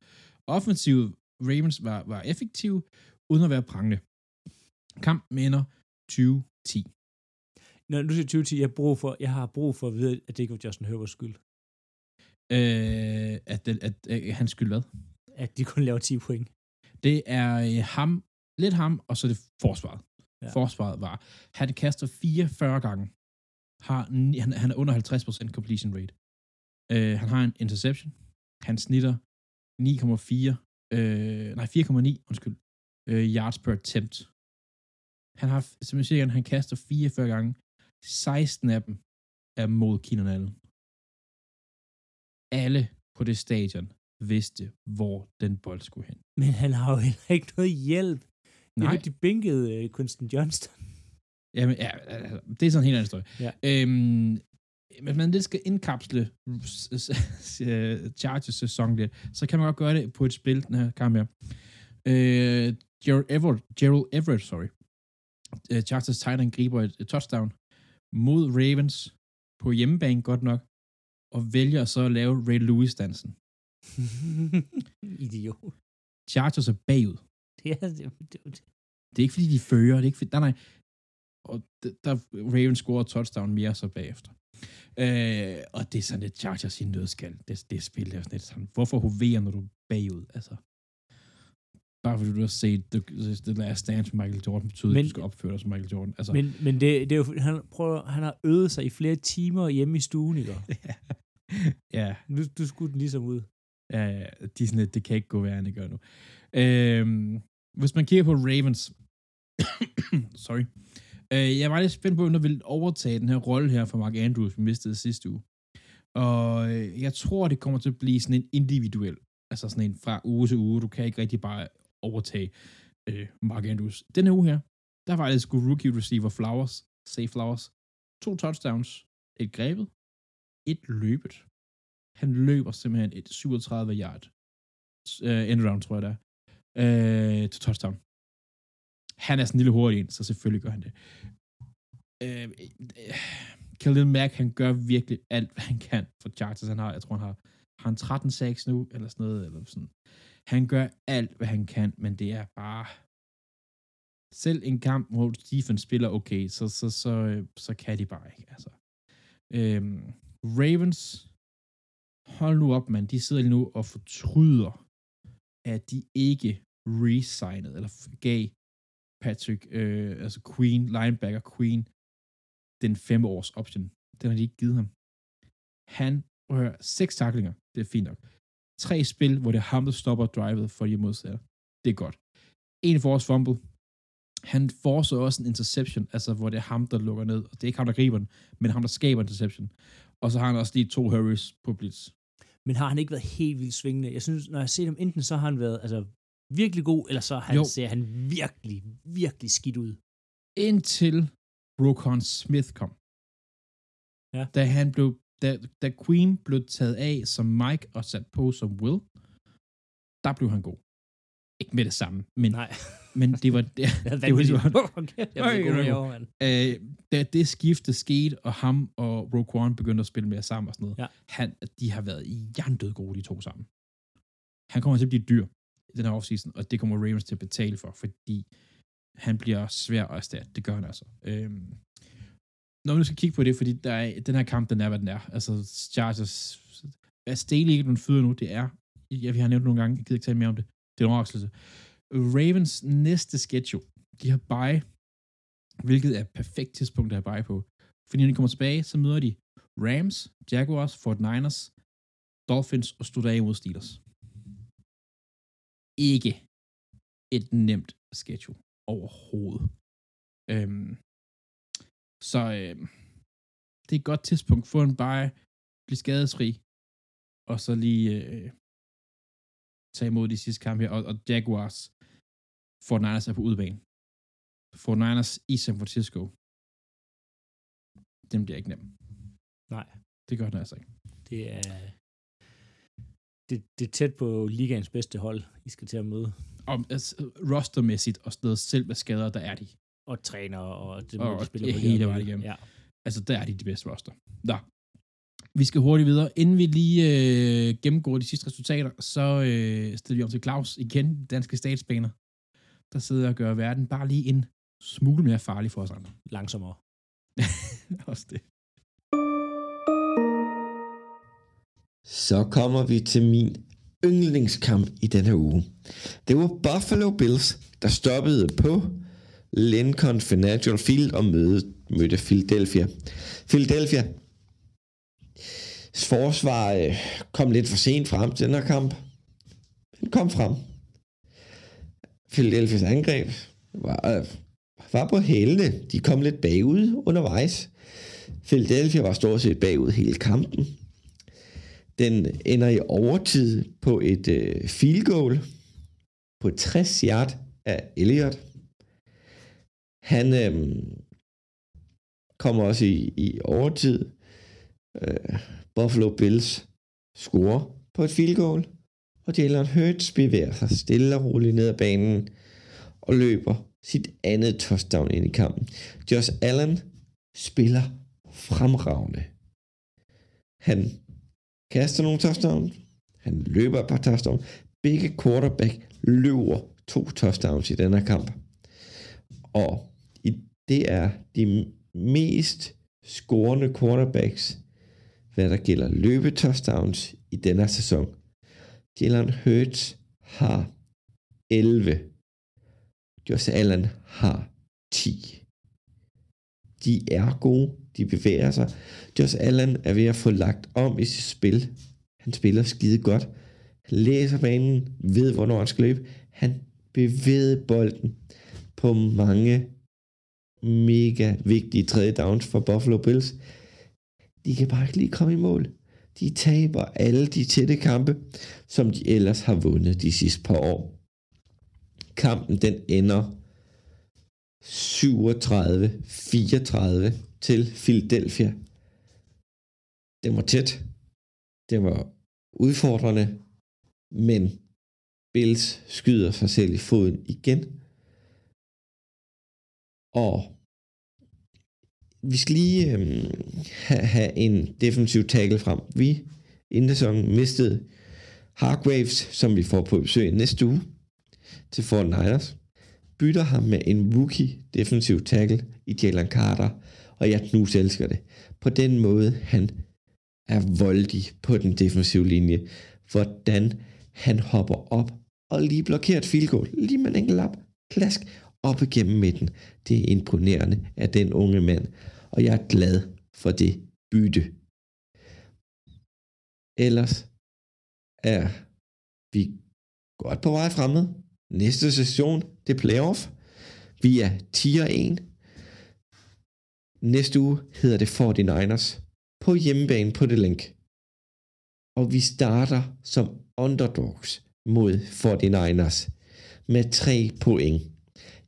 [SPEAKER 1] Offensivet Ravens var, var effektive, uden at være prangende. Kampen ender 20-10.
[SPEAKER 2] Når du siger 2010, jeg, har brug for, jeg har brug for at vide, at det ikke var Justin Herberts skyld.
[SPEAKER 1] Øh, at, at, at, at han skyld hvad?
[SPEAKER 2] At de kun laver 10 point.
[SPEAKER 1] Det er øh, ham, lidt ham, og så det forsvaret.
[SPEAKER 2] Ja.
[SPEAKER 1] Forsvaret var, han kaster 44 gange. Har, han, han er under 50% completion rate. Øh, han har en interception. Han snitter 9,4, øh, nej 4,9, undskyld, øh, yards per attempt. Han har, som jeg siger, han kaster 44 gange. 16 af dem er mod Keenan Allen. Alle på det stadion vidste, hvor den bold skulle hen.
[SPEAKER 2] Men han har jo heller ikke noget hjælp.
[SPEAKER 1] Nej.
[SPEAKER 2] Nej. De bænkede uh, Quinton Johnston.
[SPEAKER 1] Jamen, ja, det er sådan en helt anden historie.
[SPEAKER 2] Ja.
[SPEAKER 1] Øhm, hvis man lidt skal indkapsle s- Chargers sæson lidt, så kan man godt gøre det på et spil, den her kamp her. Øh, Gerald Everett, Gerald Everett, sorry. Øh, Chargers tight end griber et, et touchdown mod Ravens på hjemmebane, godt nok, og vælger så at lave Ray Lewis-dansen.
[SPEAKER 2] Idiot.
[SPEAKER 1] Chargers er bagud.
[SPEAKER 2] Det er, det, det, det.
[SPEAKER 1] Det er ikke, fordi de fører. Det er ikke, fordi, nej, nej. Og der Ravens scorer touchdown mere så bagefter. Øh, og det er sådan lidt Chargers i nødskal. Det, det spil det er sådan lidt sådan. Hvorfor hoverer, når du er bagud? Altså, bare fordi du har set The, the Last Dance med Michael Jordan, betyder, men,
[SPEAKER 2] Men-
[SPEAKER 1] at du skal opføre dig som Michael Jordan. Altså,
[SPEAKER 2] Men, men det, det er jo, han, prøver, han har øvet sig i flere timer hjemme i stuen, ikke?
[SPEAKER 1] ja,
[SPEAKER 2] Nu, du skulle den ligesom ud
[SPEAKER 1] ja, ja, de er sådan lidt, det kan ikke gå værre, end det gør nu. Øhm, hvis man kigger på Ravens, sorry, øh, jeg var lidt spændt på, om der ville overtage den her rolle her for Mark Andrews, vi mistede sidste uge. Og øh, jeg tror, det kommer til at blive sådan en individuel, altså sådan en fra uge til uge. Du kan ikke rigtig bare overtage øh, Mark Andrews. Den her uge her, der var det sgu rookie receiver Flowers, Safe Flowers, to touchdowns, et grebet, et løbet. Han løber simpelthen et 37 yard uh, end round, tror jeg der, uh, øh, til touchdown. Han er sådan en lille hurtig en, så selvfølgelig gør han det. Uh, Khalil Mack, han gør virkelig alt, hvad han kan for Chargers. Han har, jeg tror, han har, har han 13 sacks nu, eller sådan noget, eller sådan. Han gør alt, hvad han kan, men det er bare, selv en kamp, hvor Stephen spiller okay, så, så, så, så kan de bare ikke, altså. Øhm, Ravens, hold nu op, mand. De sidder lige nu og fortryder, at de ikke resignede, eller gav Patrick, øh, altså Queen, linebacker Queen, den fem års option. Den har de ikke givet ham. Han, rører seks taklinger, det er fint nok. Tre spil, hvor det er ham, der stopper drivet for de modsatte. Det er godt. En force fumble. Han får så også en interception, altså hvor det er ham, der lukker ned. Og det er ikke ham, der griber den, men ham, der skaber interception. Og så har han også lige to hurries på blitz.
[SPEAKER 2] Men har han ikke været helt vildt svingende? Jeg synes, når jeg ser dem, enten så har han været altså, virkelig god, eller så han,
[SPEAKER 1] Jo.
[SPEAKER 2] ser han virkelig, virkelig skidt ud.
[SPEAKER 1] Indtil Rokon Smith kom.
[SPEAKER 2] Ja.
[SPEAKER 1] Da han blev, da, da Queen blev taget af som Mike og sat på som Will, der blev han god. Ikke med det samme, men,
[SPEAKER 2] Nej.
[SPEAKER 1] men det var det,
[SPEAKER 2] Det
[SPEAKER 1] det var
[SPEAKER 2] okay, jeg
[SPEAKER 1] var
[SPEAKER 2] år, mand.
[SPEAKER 1] øh, da det skifte skete, og ham og Roquan begyndte at spille mere sammen og sådan noget,
[SPEAKER 2] Ja.
[SPEAKER 1] han, de har været jerndød gode, de to sammen. Han kommer til at blive dyr i den her offseason, og det kommer Ravens til at betale for, fordi han bliver svær at erstatte. Det gør han altså. Øhm, når vi skal kigge på det, fordi der er, den her kamp, den er, hvad den er. Altså, Chargers er Staley ikke nogen fyder nu. Det er, ja, vi har nævnt nogle gange, jeg gider ikke tale mere om det. Det er en overraskelse. Ravens næste schedule, de har bye, hvilket er et perfekt tidspunkt at have bye på. Fordi når de kommer tilbage, så møder de Rams, Jaguars, Fort Niners, Dolphins og slutter af mod Steelers. Ikke et nemt schedule overhovedet. Øhm, så øhm, det er et godt tidspunkt. Få en bye, blive skadesfri, og så lige øh, tage imod de sidste kampe her. Og, og Jaguars, Fort Niners er på udebane. Fort Niners i San Francisco. Den bliver ikke nem.
[SPEAKER 2] Nej.
[SPEAKER 1] Det gør den altså ikke.
[SPEAKER 2] Det er, det, det er tæt på ligaens bedste hold, I skal til at møde.
[SPEAKER 1] Og altså, rostermæssigt og sådan noget, selv med skader, der er de.
[SPEAKER 2] Og træner, og det
[SPEAKER 1] Og
[SPEAKER 2] måde, de spiller
[SPEAKER 1] det
[SPEAKER 2] på
[SPEAKER 1] hele vejen igennem.
[SPEAKER 2] Ja.
[SPEAKER 1] Altså, der er de de bedste roster. Nå. Vi skal hurtigt videre. Inden vi lige øh, gennemgår de sidste resultater, så øh, stiller vi om til Claus igen, danske statsbaner, der sidder og gør verden bare lige en smule mere farlig for os andre.
[SPEAKER 2] Langsommere.
[SPEAKER 1] Også det.
[SPEAKER 3] Så kommer vi til min yndlingskamp i denne uge. Det var Buffalo Bills, der stoppede på Lincoln Financial Field og mødte, mødte Philadelphia. Philadelphia forsvar øh, kom lidt for sent frem til den her kamp. Den kom frem. Philadelphia's angreb var, øh, var på hælene. De kom lidt bagud undervejs. Philadelphia var stort set bagud hele kampen. Den ender i overtid på et øh, field goal på 60 yard af Elliot. Han øh, kommer også i, i overtid. Øh, Buffalo Bills scorer på et field goal, og Jalen Hurts bevæger sig stille og roligt ned ad banen og løber sit andet touchdown ind i kampen. Josh Allen spiller fremragende. Han kaster nogle touchdowns, han løber et par touchdowns. Begge quarterback løber to touchdowns i denne kamp. Og det er de mest scorende quarterbacks, hvad der gælder løbetouchdowns i denne sæson. Jalen Hurts har 11. Josh Allen har 10. De er gode. De bevæger sig. Josh Allen er ved at få lagt om i sit spil. Han spiller skide godt. Han læser banen, ved hvornår han skal løbe. Han bevæger bolden på mange mega vigtige tredje downs for Buffalo Bills. De kan bare ikke lige komme i mål. De taber alle de tætte kampe, som de ellers har vundet de sidste par år. Kampen den ender 37-34 til Philadelphia. Den var tæt. Den var udfordrende, men Bills skyder sig selv i foden igen. Og vi skal lige øh, have, have en defensiv tackle frem. Vi inden sæsonen mistede Hargraves, som vi får på besøg næste uge til Fort Niners. Bytter ham med en rookie defensiv tackle i Jalen Carter, og jeg knus elsker det. På den måde, han er voldig på den defensive linje. Hvordan han hopper op og lige blokerer et field goal. Lige med en enkelt lap. Klask op igennem midten. Det er imponerende af den unge mand, og jeg er glad for det bytte. Ellers er vi godt på vej fremad. Næste session, det er playoff. Vi er 10 og 1. Næste uge hedder det 49ers på hjemmebane på det link. Og vi starter som underdogs mod 49ers med 3 point.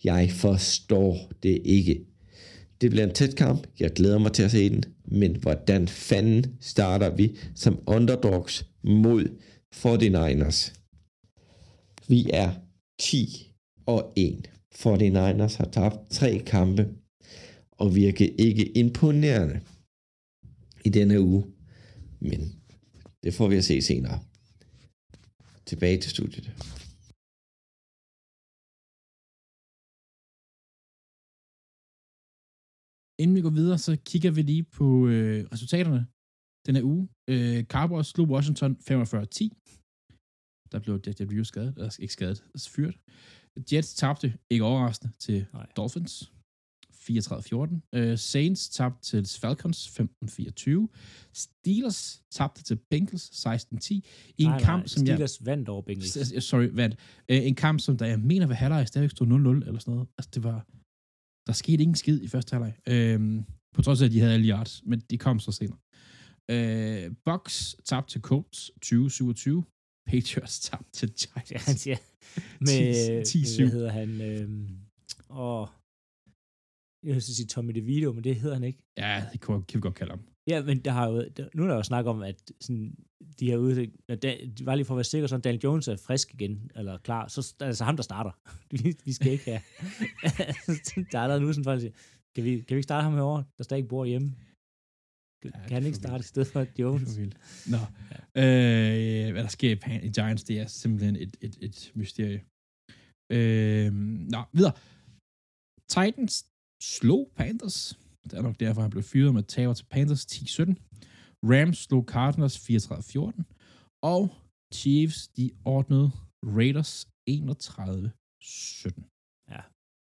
[SPEAKER 3] Jeg forstår det ikke. Det bliver en tæt kamp. Jeg glæder mig til at se den. Men hvordan fanden starter vi som underdogs mod 49ers? Vi er 10 og 1. 49ers har tabt tre kampe og virker ikke imponerende i denne uge. Men det får vi at se senere. Tilbage til studiet.
[SPEAKER 1] Inden vi går videre, så kigger vi lige på øh, resultaterne den her uge. Øh, Cowboys slog Washington 45-10. Der blev Jet Review skadet, eller ikke skadet, altså fyret. Jets tabte, ikke overraskende, til
[SPEAKER 2] Nej.
[SPEAKER 1] Dolphins 34-14. Øh, Saints tabte til Falcons 15-24. Steelers tabte til Bengals 16-10. I en
[SPEAKER 2] nej,
[SPEAKER 1] kamp,
[SPEAKER 2] nej,
[SPEAKER 1] som jeg...
[SPEAKER 2] Steelers vandt over Bengals.
[SPEAKER 1] Sorry, vandt. Øh, en kamp, som der jeg mener ved halvleg stadigvæk stod 0-0 eller sådan noget. Altså, det var... Der skete ingen skid i første halvleg. Øhm, på trods af, at de havde alle yards, men de kom så senere. Øh, Bucks tabte til Colts 20-27. Patriots tabte til Giants.
[SPEAKER 2] Ja, siger, med,
[SPEAKER 1] 10
[SPEAKER 2] med, hvad hedder han, øhm, og jeg vil sige Tommy DeVito, men det hedder han ikke.
[SPEAKER 1] Ja, det kunne kan vi godt kalde ham.
[SPEAKER 2] Ja, men der har jo, der, nu er der jo snak om, at sådan, de her at da, bare lige for at være sikker, så Daniel Jones er frisk igen, eller klar, så er altså ham, der starter. vi, vi skal ikke have. der er allerede nu sådan folk siger, kan vi, kan vi ikke starte ham herovre, der stadig bor hjemme? Kan,
[SPEAKER 1] Ja,
[SPEAKER 2] ja, kan han ikke starte i stedet for Jones?
[SPEAKER 1] Det er vildt. Nå. Øh, hvad der sker i Giants, det er simpelthen et, et, et mysterie. Øh, nå, videre. Titans slog Panthers. Det er nok derfor, han blev fyret med taber til Panthers 10-17. Rams slog Cardinals 34-14. Og Chiefs, de ordnede Raiders 31-17.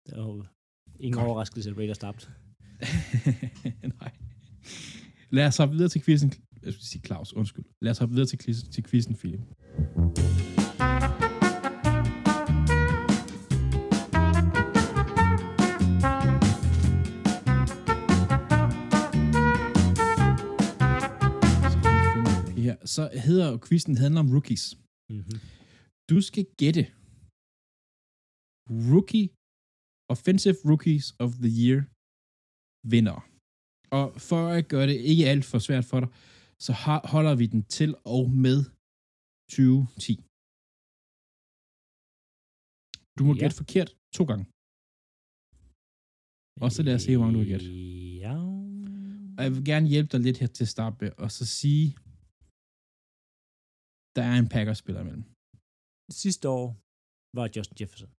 [SPEAKER 2] Det er jo ingen
[SPEAKER 1] Godt.
[SPEAKER 2] overraskelse, at Raiders tabte.
[SPEAKER 1] Nej. Lad os hoppe videre til quizzen. Jeg skal sige Claus, undskyld. Lad os hoppe videre til, til quizzen, Philip. Så hedder quizzen handler om rookies.
[SPEAKER 2] Mm-hmm.
[SPEAKER 1] Du skal gætte rookie, offensive rookies of the year vinder. Og for at gøre det ikke alt for svært for dig, så holder vi den til og med 2010. Du må
[SPEAKER 2] Ja.
[SPEAKER 1] gætte forkert to gange. Og så lad os se, hvor mange du har gætte.
[SPEAKER 2] Ja.
[SPEAKER 1] Og jeg vil gerne hjælpe dig lidt her til at starte med, og så sige, der er en Packers-spiller imellem.
[SPEAKER 2] Sidste år var Justin Jefferson.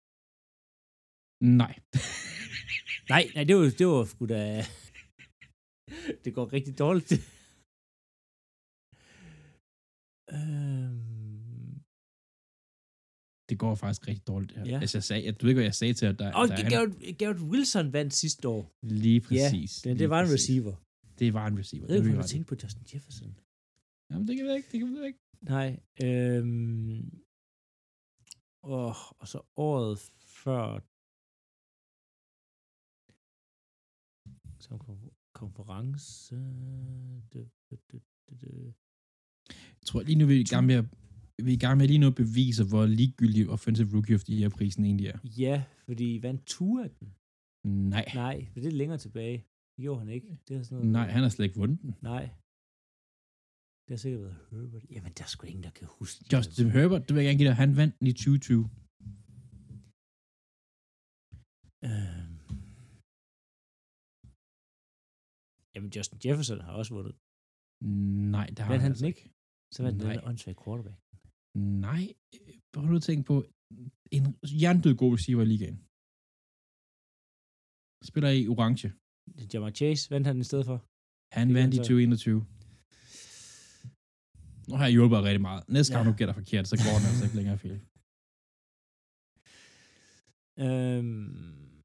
[SPEAKER 1] Nej.
[SPEAKER 2] Nej, nej, det var, det var sgu da... det går rigtig dårligt. øhm...
[SPEAKER 1] Det går faktisk rigtig dårligt.
[SPEAKER 2] Ja.
[SPEAKER 1] Altså, jeg sagde, jeg, du ved ikke, hvad jeg sagde til dig. Der,
[SPEAKER 2] Og
[SPEAKER 1] der er en-
[SPEAKER 2] Garrett, Garrett Wilson vandt sidste år.
[SPEAKER 1] Lige præcis.
[SPEAKER 2] Ja, det, det var en
[SPEAKER 1] præcis.
[SPEAKER 2] receiver.
[SPEAKER 1] Det var en receiver.
[SPEAKER 2] Jeg ved
[SPEAKER 1] Det
[SPEAKER 2] ikke,
[SPEAKER 1] i.
[SPEAKER 2] tænkte på Justin Jefferson.
[SPEAKER 1] Jamen, det kan vi ikke. Det kan vi ikke.
[SPEAKER 2] Nej. Øhm... Og, og så året før... Som kon- konference... Det, det, det, det, det.
[SPEAKER 1] Jeg tror lige nu, vi er i gang med at, vi er i gang med lige nu at bevise, hvor ligegyldig Offensive Rookie of the Year prisen egentlig er.
[SPEAKER 2] Ja, fordi vandt Tua den.
[SPEAKER 1] Nej.
[SPEAKER 2] Nej, for det er længere tilbage. Det gjorde han ikke. Det er sådan noget,
[SPEAKER 1] Nej, han har slet ikke vundet den.
[SPEAKER 2] Nej. Det har sikkert været Herbert. Jamen, der er sgu ingen, der kan huske. det.
[SPEAKER 1] Justin Herbert, det vil jeg gerne give dig, han vandt den i 2020.
[SPEAKER 2] Øhm. Jamen, Justin Jefferson har også vundet.
[SPEAKER 1] Nej, det har
[SPEAKER 2] Vandt
[SPEAKER 1] han,
[SPEAKER 2] han
[SPEAKER 1] altså
[SPEAKER 2] den ikke? Så vandt den
[SPEAKER 1] Nej.
[SPEAKER 2] en åndssvag quarterback.
[SPEAKER 1] Nej, prøv nu at tænke på en jerndød god receiver i ligaen. Spiller i orange.
[SPEAKER 2] Jamar Chase vandt han i stedet for.
[SPEAKER 1] Han vandt i
[SPEAKER 2] kan
[SPEAKER 1] 2021. Nu har jeg hjulpet rigtig meget. Næste gang
[SPEAKER 2] Ja.
[SPEAKER 1] du gætter forkert, så går den altså ikke længere fejl.
[SPEAKER 2] Øhm.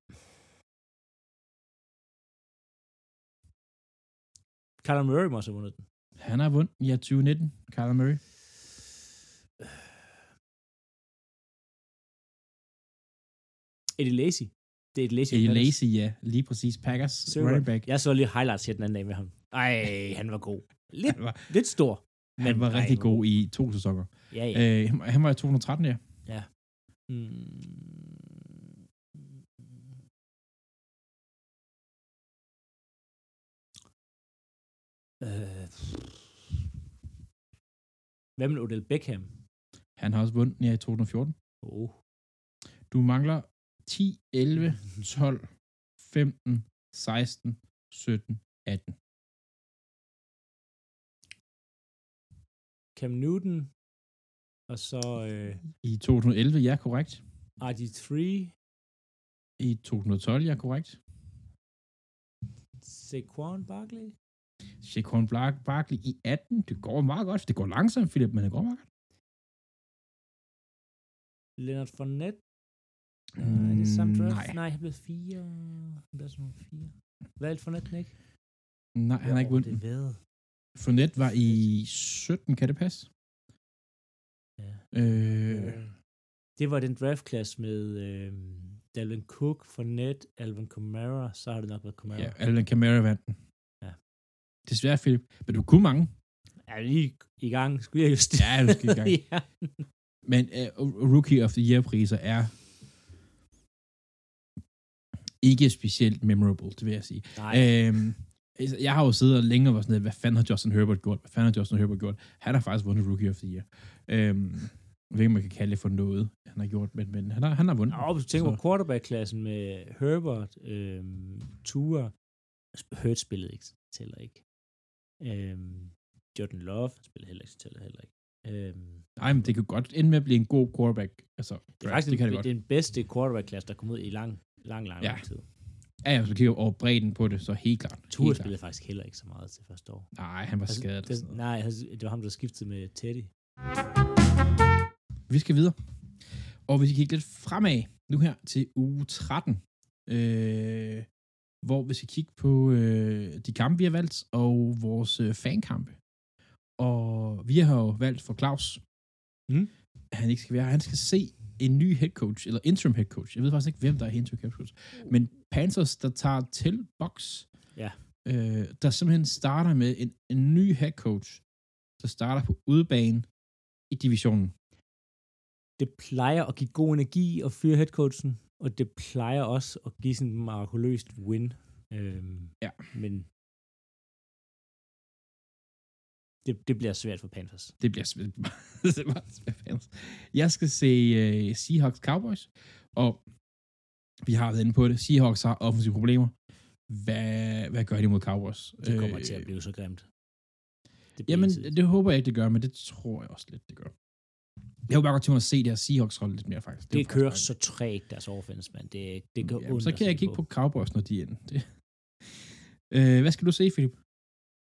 [SPEAKER 2] Kyler Murray må også have vundet den.
[SPEAKER 1] Han har vundet i 2019, Kyler Murray.
[SPEAKER 2] Eddie Lacy. Det er Eddie Lacy.
[SPEAKER 1] Eddie. Lacy, ja. Lige præcis. Packers running back.
[SPEAKER 2] Jeg så lige highlights her den anden dag med ham. Ej, han var god. Lidt,
[SPEAKER 1] var,
[SPEAKER 2] lidt stor.
[SPEAKER 1] Han var
[SPEAKER 2] ej,
[SPEAKER 1] rigtig god i to sæsoner.
[SPEAKER 2] Ja, ja.
[SPEAKER 1] Øh, han var- i 213, ja.
[SPEAKER 2] Mm. Øh. Hvad med Odell Beckham?
[SPEAKER 1] Han har også vundet ja, i 2014.
[SPEAKER 2] Oh.
[SPEAKER 1] Du mangler 10, 11, 12, 15, 16, 17, 18.
[SPEAKER 2] Cam Newton. Og så øh,
[SPEAKER 1] I 2011, ja, korrekt.
[SPEAKER 2] RG3.
[SPEAKER 1] I 2012, ja, korrekt.
[SPEAKER 2] Saquon Barkley?
[SPEAKER 1] Saquon Bar- Barkley i 18. Det går meget godt. Det går langsomt, Philip, men det går meget godt.
[SPEAKER 2] Leonard Fournette?
[SPEAKER 1] Mm,
[SPEAKER 2] er det samme draft?
[SPEAKER 1] nej.
[SPEAKER 2] Nej, han blev fire. Han blev sådan nogle fire. Valgte Fournette ikke?
[SPEAKER 1] Nej, han har ikke vundet.
[SPEAKER 2] det været?
[SPEAKER 1] Fournette var i 17, kan det passe?
[SPEAKER 2] Ja.
[SPEAKER 1] Øh,
[SPEAKER 2] Det var den draftklasse med øh, Dalvin Cook, Fournette, Alvin Kamara, så har det nok været Kamara.
[SPEAKER 1] ja, Alvin Kamara vandt den.
[SPEAKER 2] Ja.
[SPEAKER 1] Desværre, Philip. Men du kunne mange.
[SPEAKER 2] Er lige i gang? Skulle jeg justere?
[SPEAKER 1] Ja, du skal i gang.
[SPEAKER 2] ja.
[SPEAKER 1] Men uh, Rookie of the Year-priser er ikke specielt memorable, det vil jeg sige.
[SPEAKER 2] Nej,
[SPEAKER 1] Øhm, jeg har jo siddet og længe og var sådan lidt, hvad fanden har Justin Herbert gjort? Hvad fanden har Justin Herbert gjort? Han har faktisk vundet Rookie of the Year. Øhm, jeg ved ikke, man kan kalde det for noget, han har gjort, men, men han, har, han har vundet.
[SPEAKER 2] Nå, hvis du tænker på quarterback-klassen med Herbert, øhm, Tua, Hurt spillede ikke, tæller ikke. Øhm, Jordan Love spillede heller ikke, tæller heller ikke. Øhm,
[SPEAKER 1] Nej, men det kan godt ende med at blive en god quarterback. Altså,
[SPEAKER 2] det er faktisk
[SPEAKER 1] det kan det
[SPEAKER 2] den,
[SPEAKER 1] godt.
[SPEAKER 2] den bedste quarterback-klasse, der kom ud i lang, lang, lang,
[SPEAKER 1] Ja.
[SPEAKER 2] lang tid.
[SPEAKER 1] Ja, hvis du kigger over bredden på det, så helt klart.
[SPEAKER 2] Tua
[SPEAKER 1] helt
[SPEAKER 2] spillede faktisk heller ikke så meget til første år.
[SPEAKER 1] klart. Nej, han var
[SPEAKER 2] Altså,
[SPEAKER 1] skadet. og
[SPEAKER 2] det,
[SPEAKER 1] sådan noget.
[SPEAKER 2] nej, altså, det var ham, der skiftede med Teddy.
[SPEAKER 1] Vi skal videre. Og vi skal kigge lidt fremad nu her til uge 13. Øh, hvor vi skal kigge på øh, de kampe, vi har valgt, og vores øh, fankampe. Og vi har jo valgt for Claus,
[SPEAKER 2] Mm.
[SPEAKER 1] at han ikke skal være. Han skal se en ny head coach, eller interim head coach. Jeg ved faktisk ikke, hvem der er interim head coach. Men Panthers, der tager til box,
[SPEAKER 2] Ja.
[SPEAKER 1] øh, der simpelthen starter med en, en ny head coach, der starter på udebane i divisionen.
[SPEAKER 2] det plejer at give god energi at fyre headcoachen, og det plejer også at give sådan en mirakuløst win. Øhm,
[SPEAKER 1] Ja.
[SPEAKER 2] Men det, det bliver svært for Panthers.
[SPEAKER 1] Det bliver svært. det er meget svært for os. Jeg skal se uh, Seahawks Cowboys, og vi har været inde på det. Seahawks har offensive problemer. Hvad, hvad gør de mod Cowboys?
[SPEAKER 2] Det kommer
[SPEAKER 1] Øh,
[SPEAKER 2] til at blive så grimt. Det bliver
[SPEAKER 1] Jamen,
[SPEAKER 2] ensidigt.
[SPEAKER 1] det håber jeg ikke, det gør, men det tror jeg også lidt, det gør. Jeg håber bare godt til mig at se det her Seahawks hold lidt mere, faktisk.
[SPEAKER 2] det
[SPEAKER 1] er
[SPEAKER 2] kører
[SPEAKER 1] faktisk
[SPEAKER 2] så trægt, deres offense, man. Det, det går
[SPEAKER 1] Jamen, så kan jeg kigge på Cowboys, når de er inde. Det. Øh, hvad skal du se, Philip?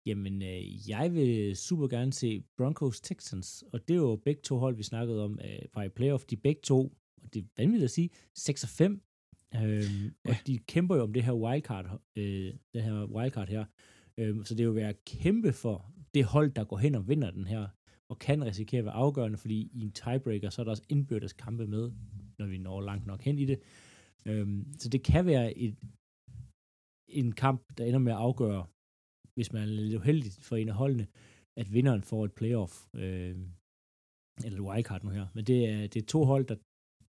[SPEAKER 2] Jamen, øh, jeg vil super gerne se Broncos Texans, og det er jo begge to hold, vi snakkede om øh, fra i playoff. De begge to, og det er vanvittigt at sige, 6 og 5. Øhm, Og
[SPEAKER 1] Ja.
[SPEAKER 2] de kæmper jo om det her wildcard, øh, det her wildcard her. Øhm, så det vil være kæmpe for det hold, der går hen og vinder den her, og kan risikere at være afgørende, fordi i en tiebreaker, så er der også indbyrdes kampe med, når vi når langt nok hen i det. Øhm, så det kan være et, en kamp, der ender med at afgøre, hvis man er lidt uheldig for en af holdene, at vinderen får et playoff, øh, eller et wildcard nu her. Men det er, det er to hold, der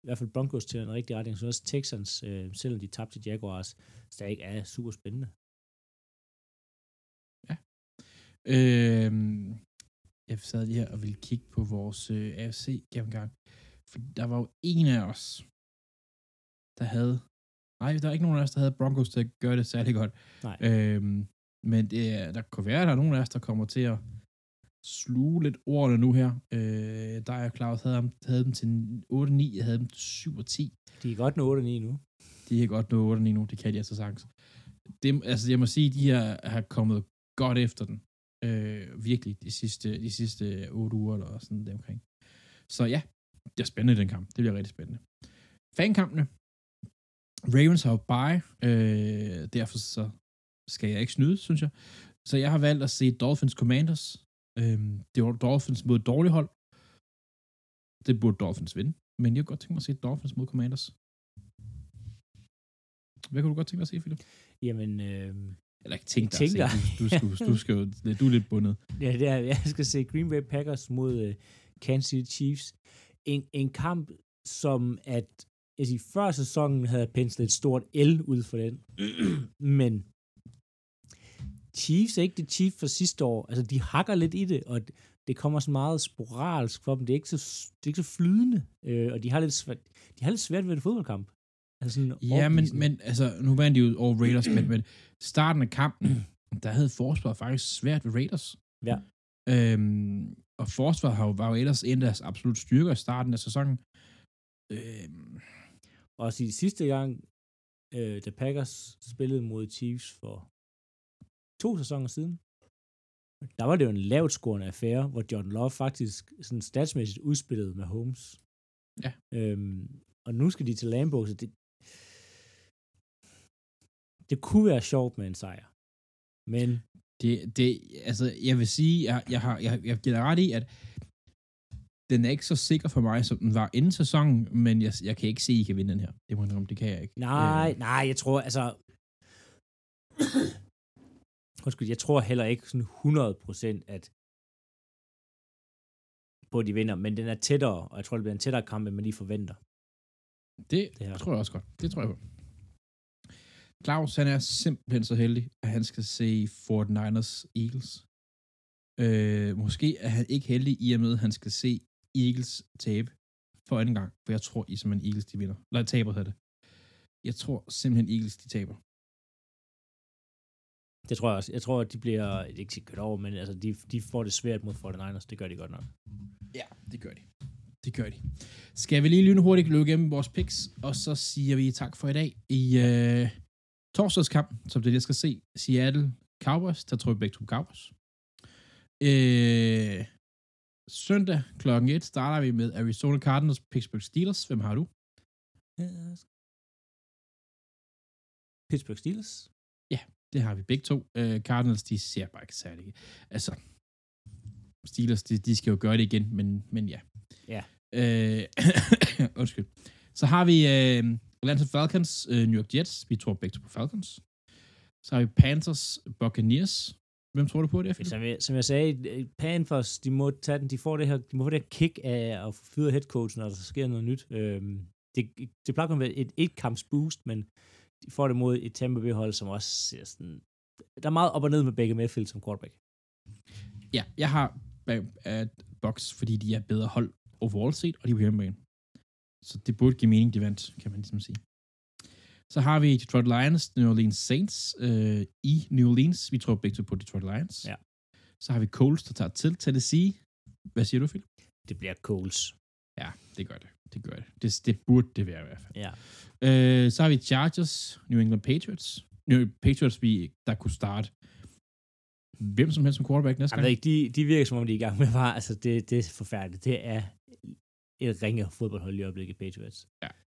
[SPEAKER 2] i hvert fald Broncos til en rigtig retning, så også Texans, øh, selvom de tabte til Jaguars, stadig er super spændende.
[SPEAKER 1] Øh, jeg sad lige her og ville kigge på vores øh, AFC gennemgang. For der var jo en af os, der havde... Nej, der er ikke nogen af os, der havde Broncos til at gøre det særlig godt.
[SPEAKER 2] Nej.
[SPEAKER 1] Øhm, men det, er- der kunne være, at der er nogen af os, der kommer til at sluge lidt ordene nu her. Øh, der er Claus havde, ham- havde dem til 8-9, jeg havde dem til 7-10.
[SPEAKER 2] De er godt nå 8 9 nu.
[SPEAKER 1] De er godt nå 8 nu, det kan de altså sagtens. Det, altså, jeg må sige, de her har kommet godt efter den. Øh, virkelig, de sidste, de sidste 8 uger, eller sådan der omkring. Så ja, det er spændende, den kamp. Det bliver rigtig spændende. Fankampene. Ravens har jo bye, øh, derfor så skal jeg ikke snyde, synes jeg. Så jeg har valgt at se Dolphins Commanders. Øh, det var Dolphins mod dårligt hold. Det burde Dolphins vinde. Men jeg kunne godt tænke mig at se Dolphins mod Commanders. Hvad kunne du godt tænke dig at se, Philip?
[SPEAKER 2] Jamen, øh,
[SPEAKER 1] Eller ikke tænke dig
[SPEAKER 2] Tænker.
[SPEAKER 1] at se. Du, du, skal, du, skal, jo- du er lidt bundet.
[SPEAKER 2] ja, det er, jeg skal se Green Bay Packers mod øh, Kansas City Chiefs. En, en kamp, som at jeg siger, før sæsonen havde penslet et stort L ud for den. Men Chiefs er ikke det Chiefs for sidste år. Altså, de hakker lidt i det, og det- kommer så meget sporadisk for dem. Det er ikke så, det er ikke så flydende, øh, og de har, lidt svært, de har lidt svært ved en fodboldkamp. Altså sådan
[SPEAKER 1] Ja, men, men altså, nu vandt de jo over Raiders, men, men starten af kampen, der havde forsvaret faktisk svært ved Raiders.
[SPEAKER 2] Ja.
[SPEAKER 1] Øhm, og forsvaret har jo, var jo ellers en af deres absolut styrker i starten af sæsonen. Øhm,
[SPEAKER 2] Og sige, sidste gang, øh, da Packers spillede mod Chiefs for to sæsoner siden, der var det jo en lavt scorende affære, hvor John Love faktisk sådan statsmæssigt udspillede med Holmes.
[SPEAKER 1] Ja.
[SPEAKER 2] Øhm, og nu skal de til Lambeau, så det, det kunne være sjovt med en sejr. Men
[SPEAKER 1] Det, det, altså, jeg vil sige, jeg, jeg, har, jeg, jeg giver dig ret i, at den er ikke så sikker for mig, som den var inden sæsonen, men jeg, jeg kan ikke se, at I kan vinde den her. Det må jeg det kan jeg ikke.
[SPEAKER 2] nej,
[SPEAKER 1] Øh,
[SPEAKER 2] nej, jeg tror, altså... Undskyld, jeg tror heller ikke sådan 100% at på, at de vinder, men den er tættere, og jeg tror, det bliver en tættere kamp, end man lige forventer.
[SPEAKER 1] det,
[SPEAKER 2] det her.
[SPEAKER 1] tror jeg også godt. Det tror jeg på. Claus, han er simpelthen så heldig, at han skal se Fort Niners Eagles. Øh, måske er han ikke heldig i og med, at han skal se Eagles tabe for anden gang, for jeg tror i simpelthen Eagles, de vinder. Eller taber hedder det. Jeg tror simpelthen Eagles, de taber.
[SPEAKER 2] Det tror jeg også. Jeg tror, at de bliver ikke sikkert over, men altså, de, de får det svært mod 49ers. Det gør de godt nok.
[SPEAKER 1] Ja, det gør de. Det gør de. Skal vi lige lynhurtigt løbe igennem vores picks, og så siger vi tak for i dag i øh, torsdagskamp, som det jeg skal se. Seattle Cowboys, der tror jeg begge to Cowboys. Øh, søndag klokken 1 starter vi med Arizona Cardinals, Pittsburgh Steelers. Hvem har du?
[SPEAKER 2] Pittsburgh Steelers.
[SPEAKER 1] Det har vi begge to. Øh, Cardinals, de ser bare ikke særlig. Altså, Steelers, de, de skal jo gøre det igen, men, men ja.
[SPEAKER 2] Ja.
[SPEAKER 1] Øh, undskyld. Så har vi øh, Atlanta Falcons, øh, New York Jets. Vi tror begge to på Falcons. Så har vi Panthers, Buccaneers. Hvem tror du på det?
[SPEAKER 2] Som jeg, som jeg sagde, øh, Panthers, de må tage den, de får det her, de må få det her kick af at få fyret headcoachen, når der sker noget nyt. Øhm, det, det plejer kun at være et et-kamps boost, men de får det mod et Tampa Bay-hold, som også ser sådan... Der er meget op og ned med Baker Mayfield som quarterback.
[SPEAKER 1] Ja, jeg har uh, Bucks, fordi de er bedre hold overall set, og de er på hjemmebane. Så det burde give mening, de vandt, kan man ligesom sige. Så har vi Detroit Lions, New Orleans Saints øh, i New Orleans. Vi tror begge på Detroit Lions.
[SPEAKER 2] Ja.
[SPEAKER 1] Så har vi Coles, der tager til Tennessee. Hvad siger du, Philip?
[SPEAKER 2] Det bliver Coles.
[SPEAKER 1] Ja, det gør det. Det gør det. Det, det burde det være i hvert fald.
[SPEAKER 2] Ja.
[SPEAKER 1] Øh, så har vi Chargers, New England Patriots. New Patriots, vi, der kunne starte hvem som helst som quarterback næste gang.
[SPEAKER 2] ikke, de, de virker som om, de er i gang med bare, altså det, det er forfærdeligt. Det er et ringe fodboldhold i øjeblikket, Patriots.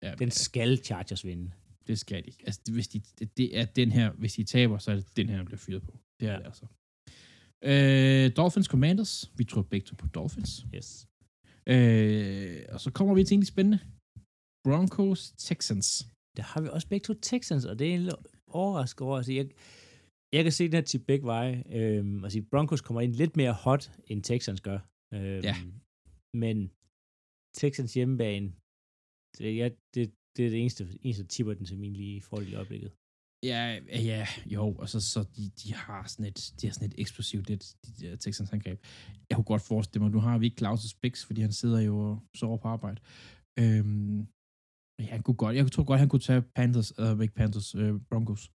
[SPEAKER 1] Ja,
[SPEAKER 2] Den skal Chargers vinde.
[SPEAKER 1] Det skal de. Altså, hvis de, det, det er den her, hvis de taber, så er det den her, der bliver fyret på. Det er
[SPEAKER 2] Ja.
[SPEAKER 1] det altså. Øh, Dolphins Commanders. Vi tror begge to på Dolphins.
[SPEAKER 2] Yes.
[SPEAKER 1] Øh, og så kommer vi til en spændende. Broncos Texans.
[SPEAKER 2] Der har vi også begge to Texans, og det er en lidt overrasket over. Altså, jeg, jeg kan se den her til begge veje. Øhm, altså, Broncos kommer ind lidt mere hot, end Texans gør. Øhm,
[SPEAKER 1] Ja.
[SPEAKER 2] Men Texans hjemmebane, det, ja, det, det er det eneste, eneste tipper den til min lige fordel i øjeblikket.
[SPEAKER 1] Ja, ja, jo, og så, så de, de har sådan et, de har sådan et eksplosivt, det, de der Texans angreb. Jeg kunne godt forestille mig, nu har vi ikke Claus' Bix, fordi han sidder jo og sover på arbejde. Øhm, ja, han kunne godt, jeg tror godt, han kunne tage Panthers, eller ikke Panthers, øh, Broncos.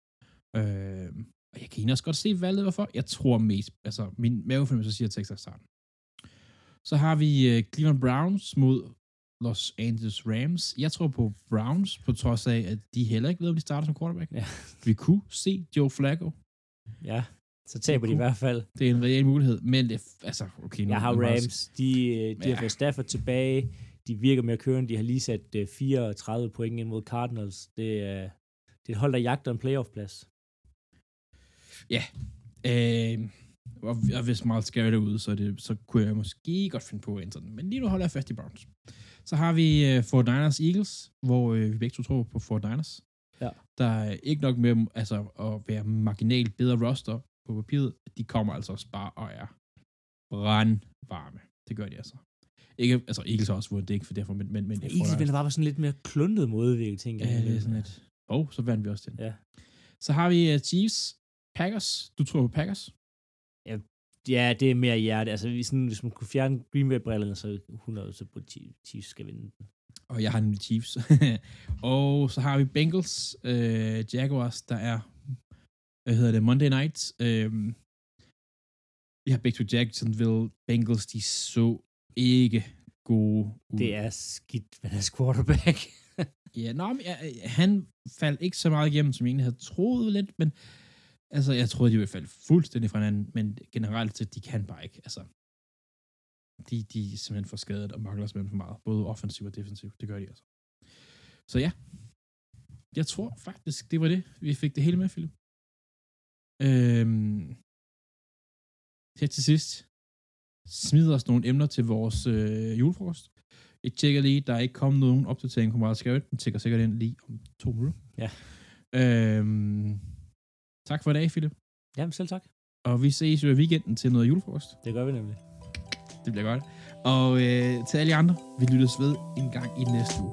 [SPEAKER 1] Øhm, og jeg kan egentlig også godt se valget, hvorfor. Jeg tror mest, altså min mavefornemmelse siger Texas starten. Så har vi øh, Cleveland Browns mod Los Angeles Rams. Jeg tror på Browns, på trods af, at de heller ikke ved, om de starter som quarterback.
[SPEAKER 2] Ja.
[SPEAKER 1] Vi kunne se Joe Flacco.
[SPEAKER 2] Ja, så taber de i hvert fald.
[SPEAKER 1] Det er en reel mulighed, men det, altså, okay. Nu,
[SPEAKER 2] Jeg har Rams. De, øh, de
[SPEAKER 1] Ja.
[SPEAKER 2] har fået Stafford tilbage. De virker mere kørende. De har lige sat øh, 34 point ind mod Cardinals. Det er, det er et hold, der jagter en playoff-plads.
[SPEAKER 1] Øh, og, og hvis Miles Garrett er ude, så, det, så kunne jeg måske godt finde på at ændre den. Men lige nu holder jeg fast i Browns. Så har vi uh, Fort Niners Eagles, hvor øh, vi begge to tror på Fort Niners.
[SPEAKER 2] Ja.
[SPEAKER 1] Der er ikke nok med altså, at være marginalt bedre roster på papiret. De kommer altså også bare og er brandvarme. Det gør de altså. Ikke, altså Eagles har også vundet det, ikke for derfor, men, men, men
[SPEAKER 2] Eagles
[SPEAKER 1] der er-
[SPEAKER 2] ville bare være sådan lidt mere kluntet modvirke, tænker
[SPEAKER 1] Ja,
[SPEAKER 2] jeg.
[SPEAKER 1] det er sådan lidt. Åh, oh, så vandt vi også den.
[SPEAKER 2] Ja.
[SPEAKER 1] Så har vi uh, Chiefs, Packers. Du tror på Packers?
[SPEAKER 2] Ja, det er mere hjerte. Altså, hvis, sådan, hvis man kunne fjerne Green Bay-brillerne, så 100 så på Chiefs skal vinde den.
[SPEAKER 1] Og jeg har nemlig Chiefs. og så har vi Bengals, øh, Jaguars, der er, hvad hedder det, Monday Night. Øh, vi har begge to Jacksonville. Bengals, de så ikke gode ud.
[SPEAKER 2] Det er skidt med deres quarterback.
[SPEAKER 1] Ja, nå, men, ja, han faldt ikke så meget igennem, som jeg egentlig havde troet lidt, men Altså, jeg troede, de ville falde fuldstændig fra hinanden, men generelt set, de kan bare ikke. Altså, de, de er simpelthen for skadet og mangler simpelthen for meget. Både offensiv og defensiv. Det gør de altså. Så ja. Jeg tror faktisk, det var det. Vi fik det hele med, Philip. Øhm, her til sidst smider os nogle emner til vores øh, julefrokost. Jeg tjekker lige, der er ikke kommet nogen opdatering på meget skrevet. Den tjekker sikkert ind lige om to minutter.
[SPEAKER 2] Ja.
[SPEAKER 1] Øhm, tak for i dag, Philip.
[SPEAKER 2] Jamen, selv tak.
[SPEAKER 1] Og vi ses jo i weekenden til noget julefrokost.
[SPEAKER 2] Det gør vi nemlig.
[SPEAKER 1] Det bliver godt. Og øh, til alle jer andre, vi lyttes ved en gang i næste uge.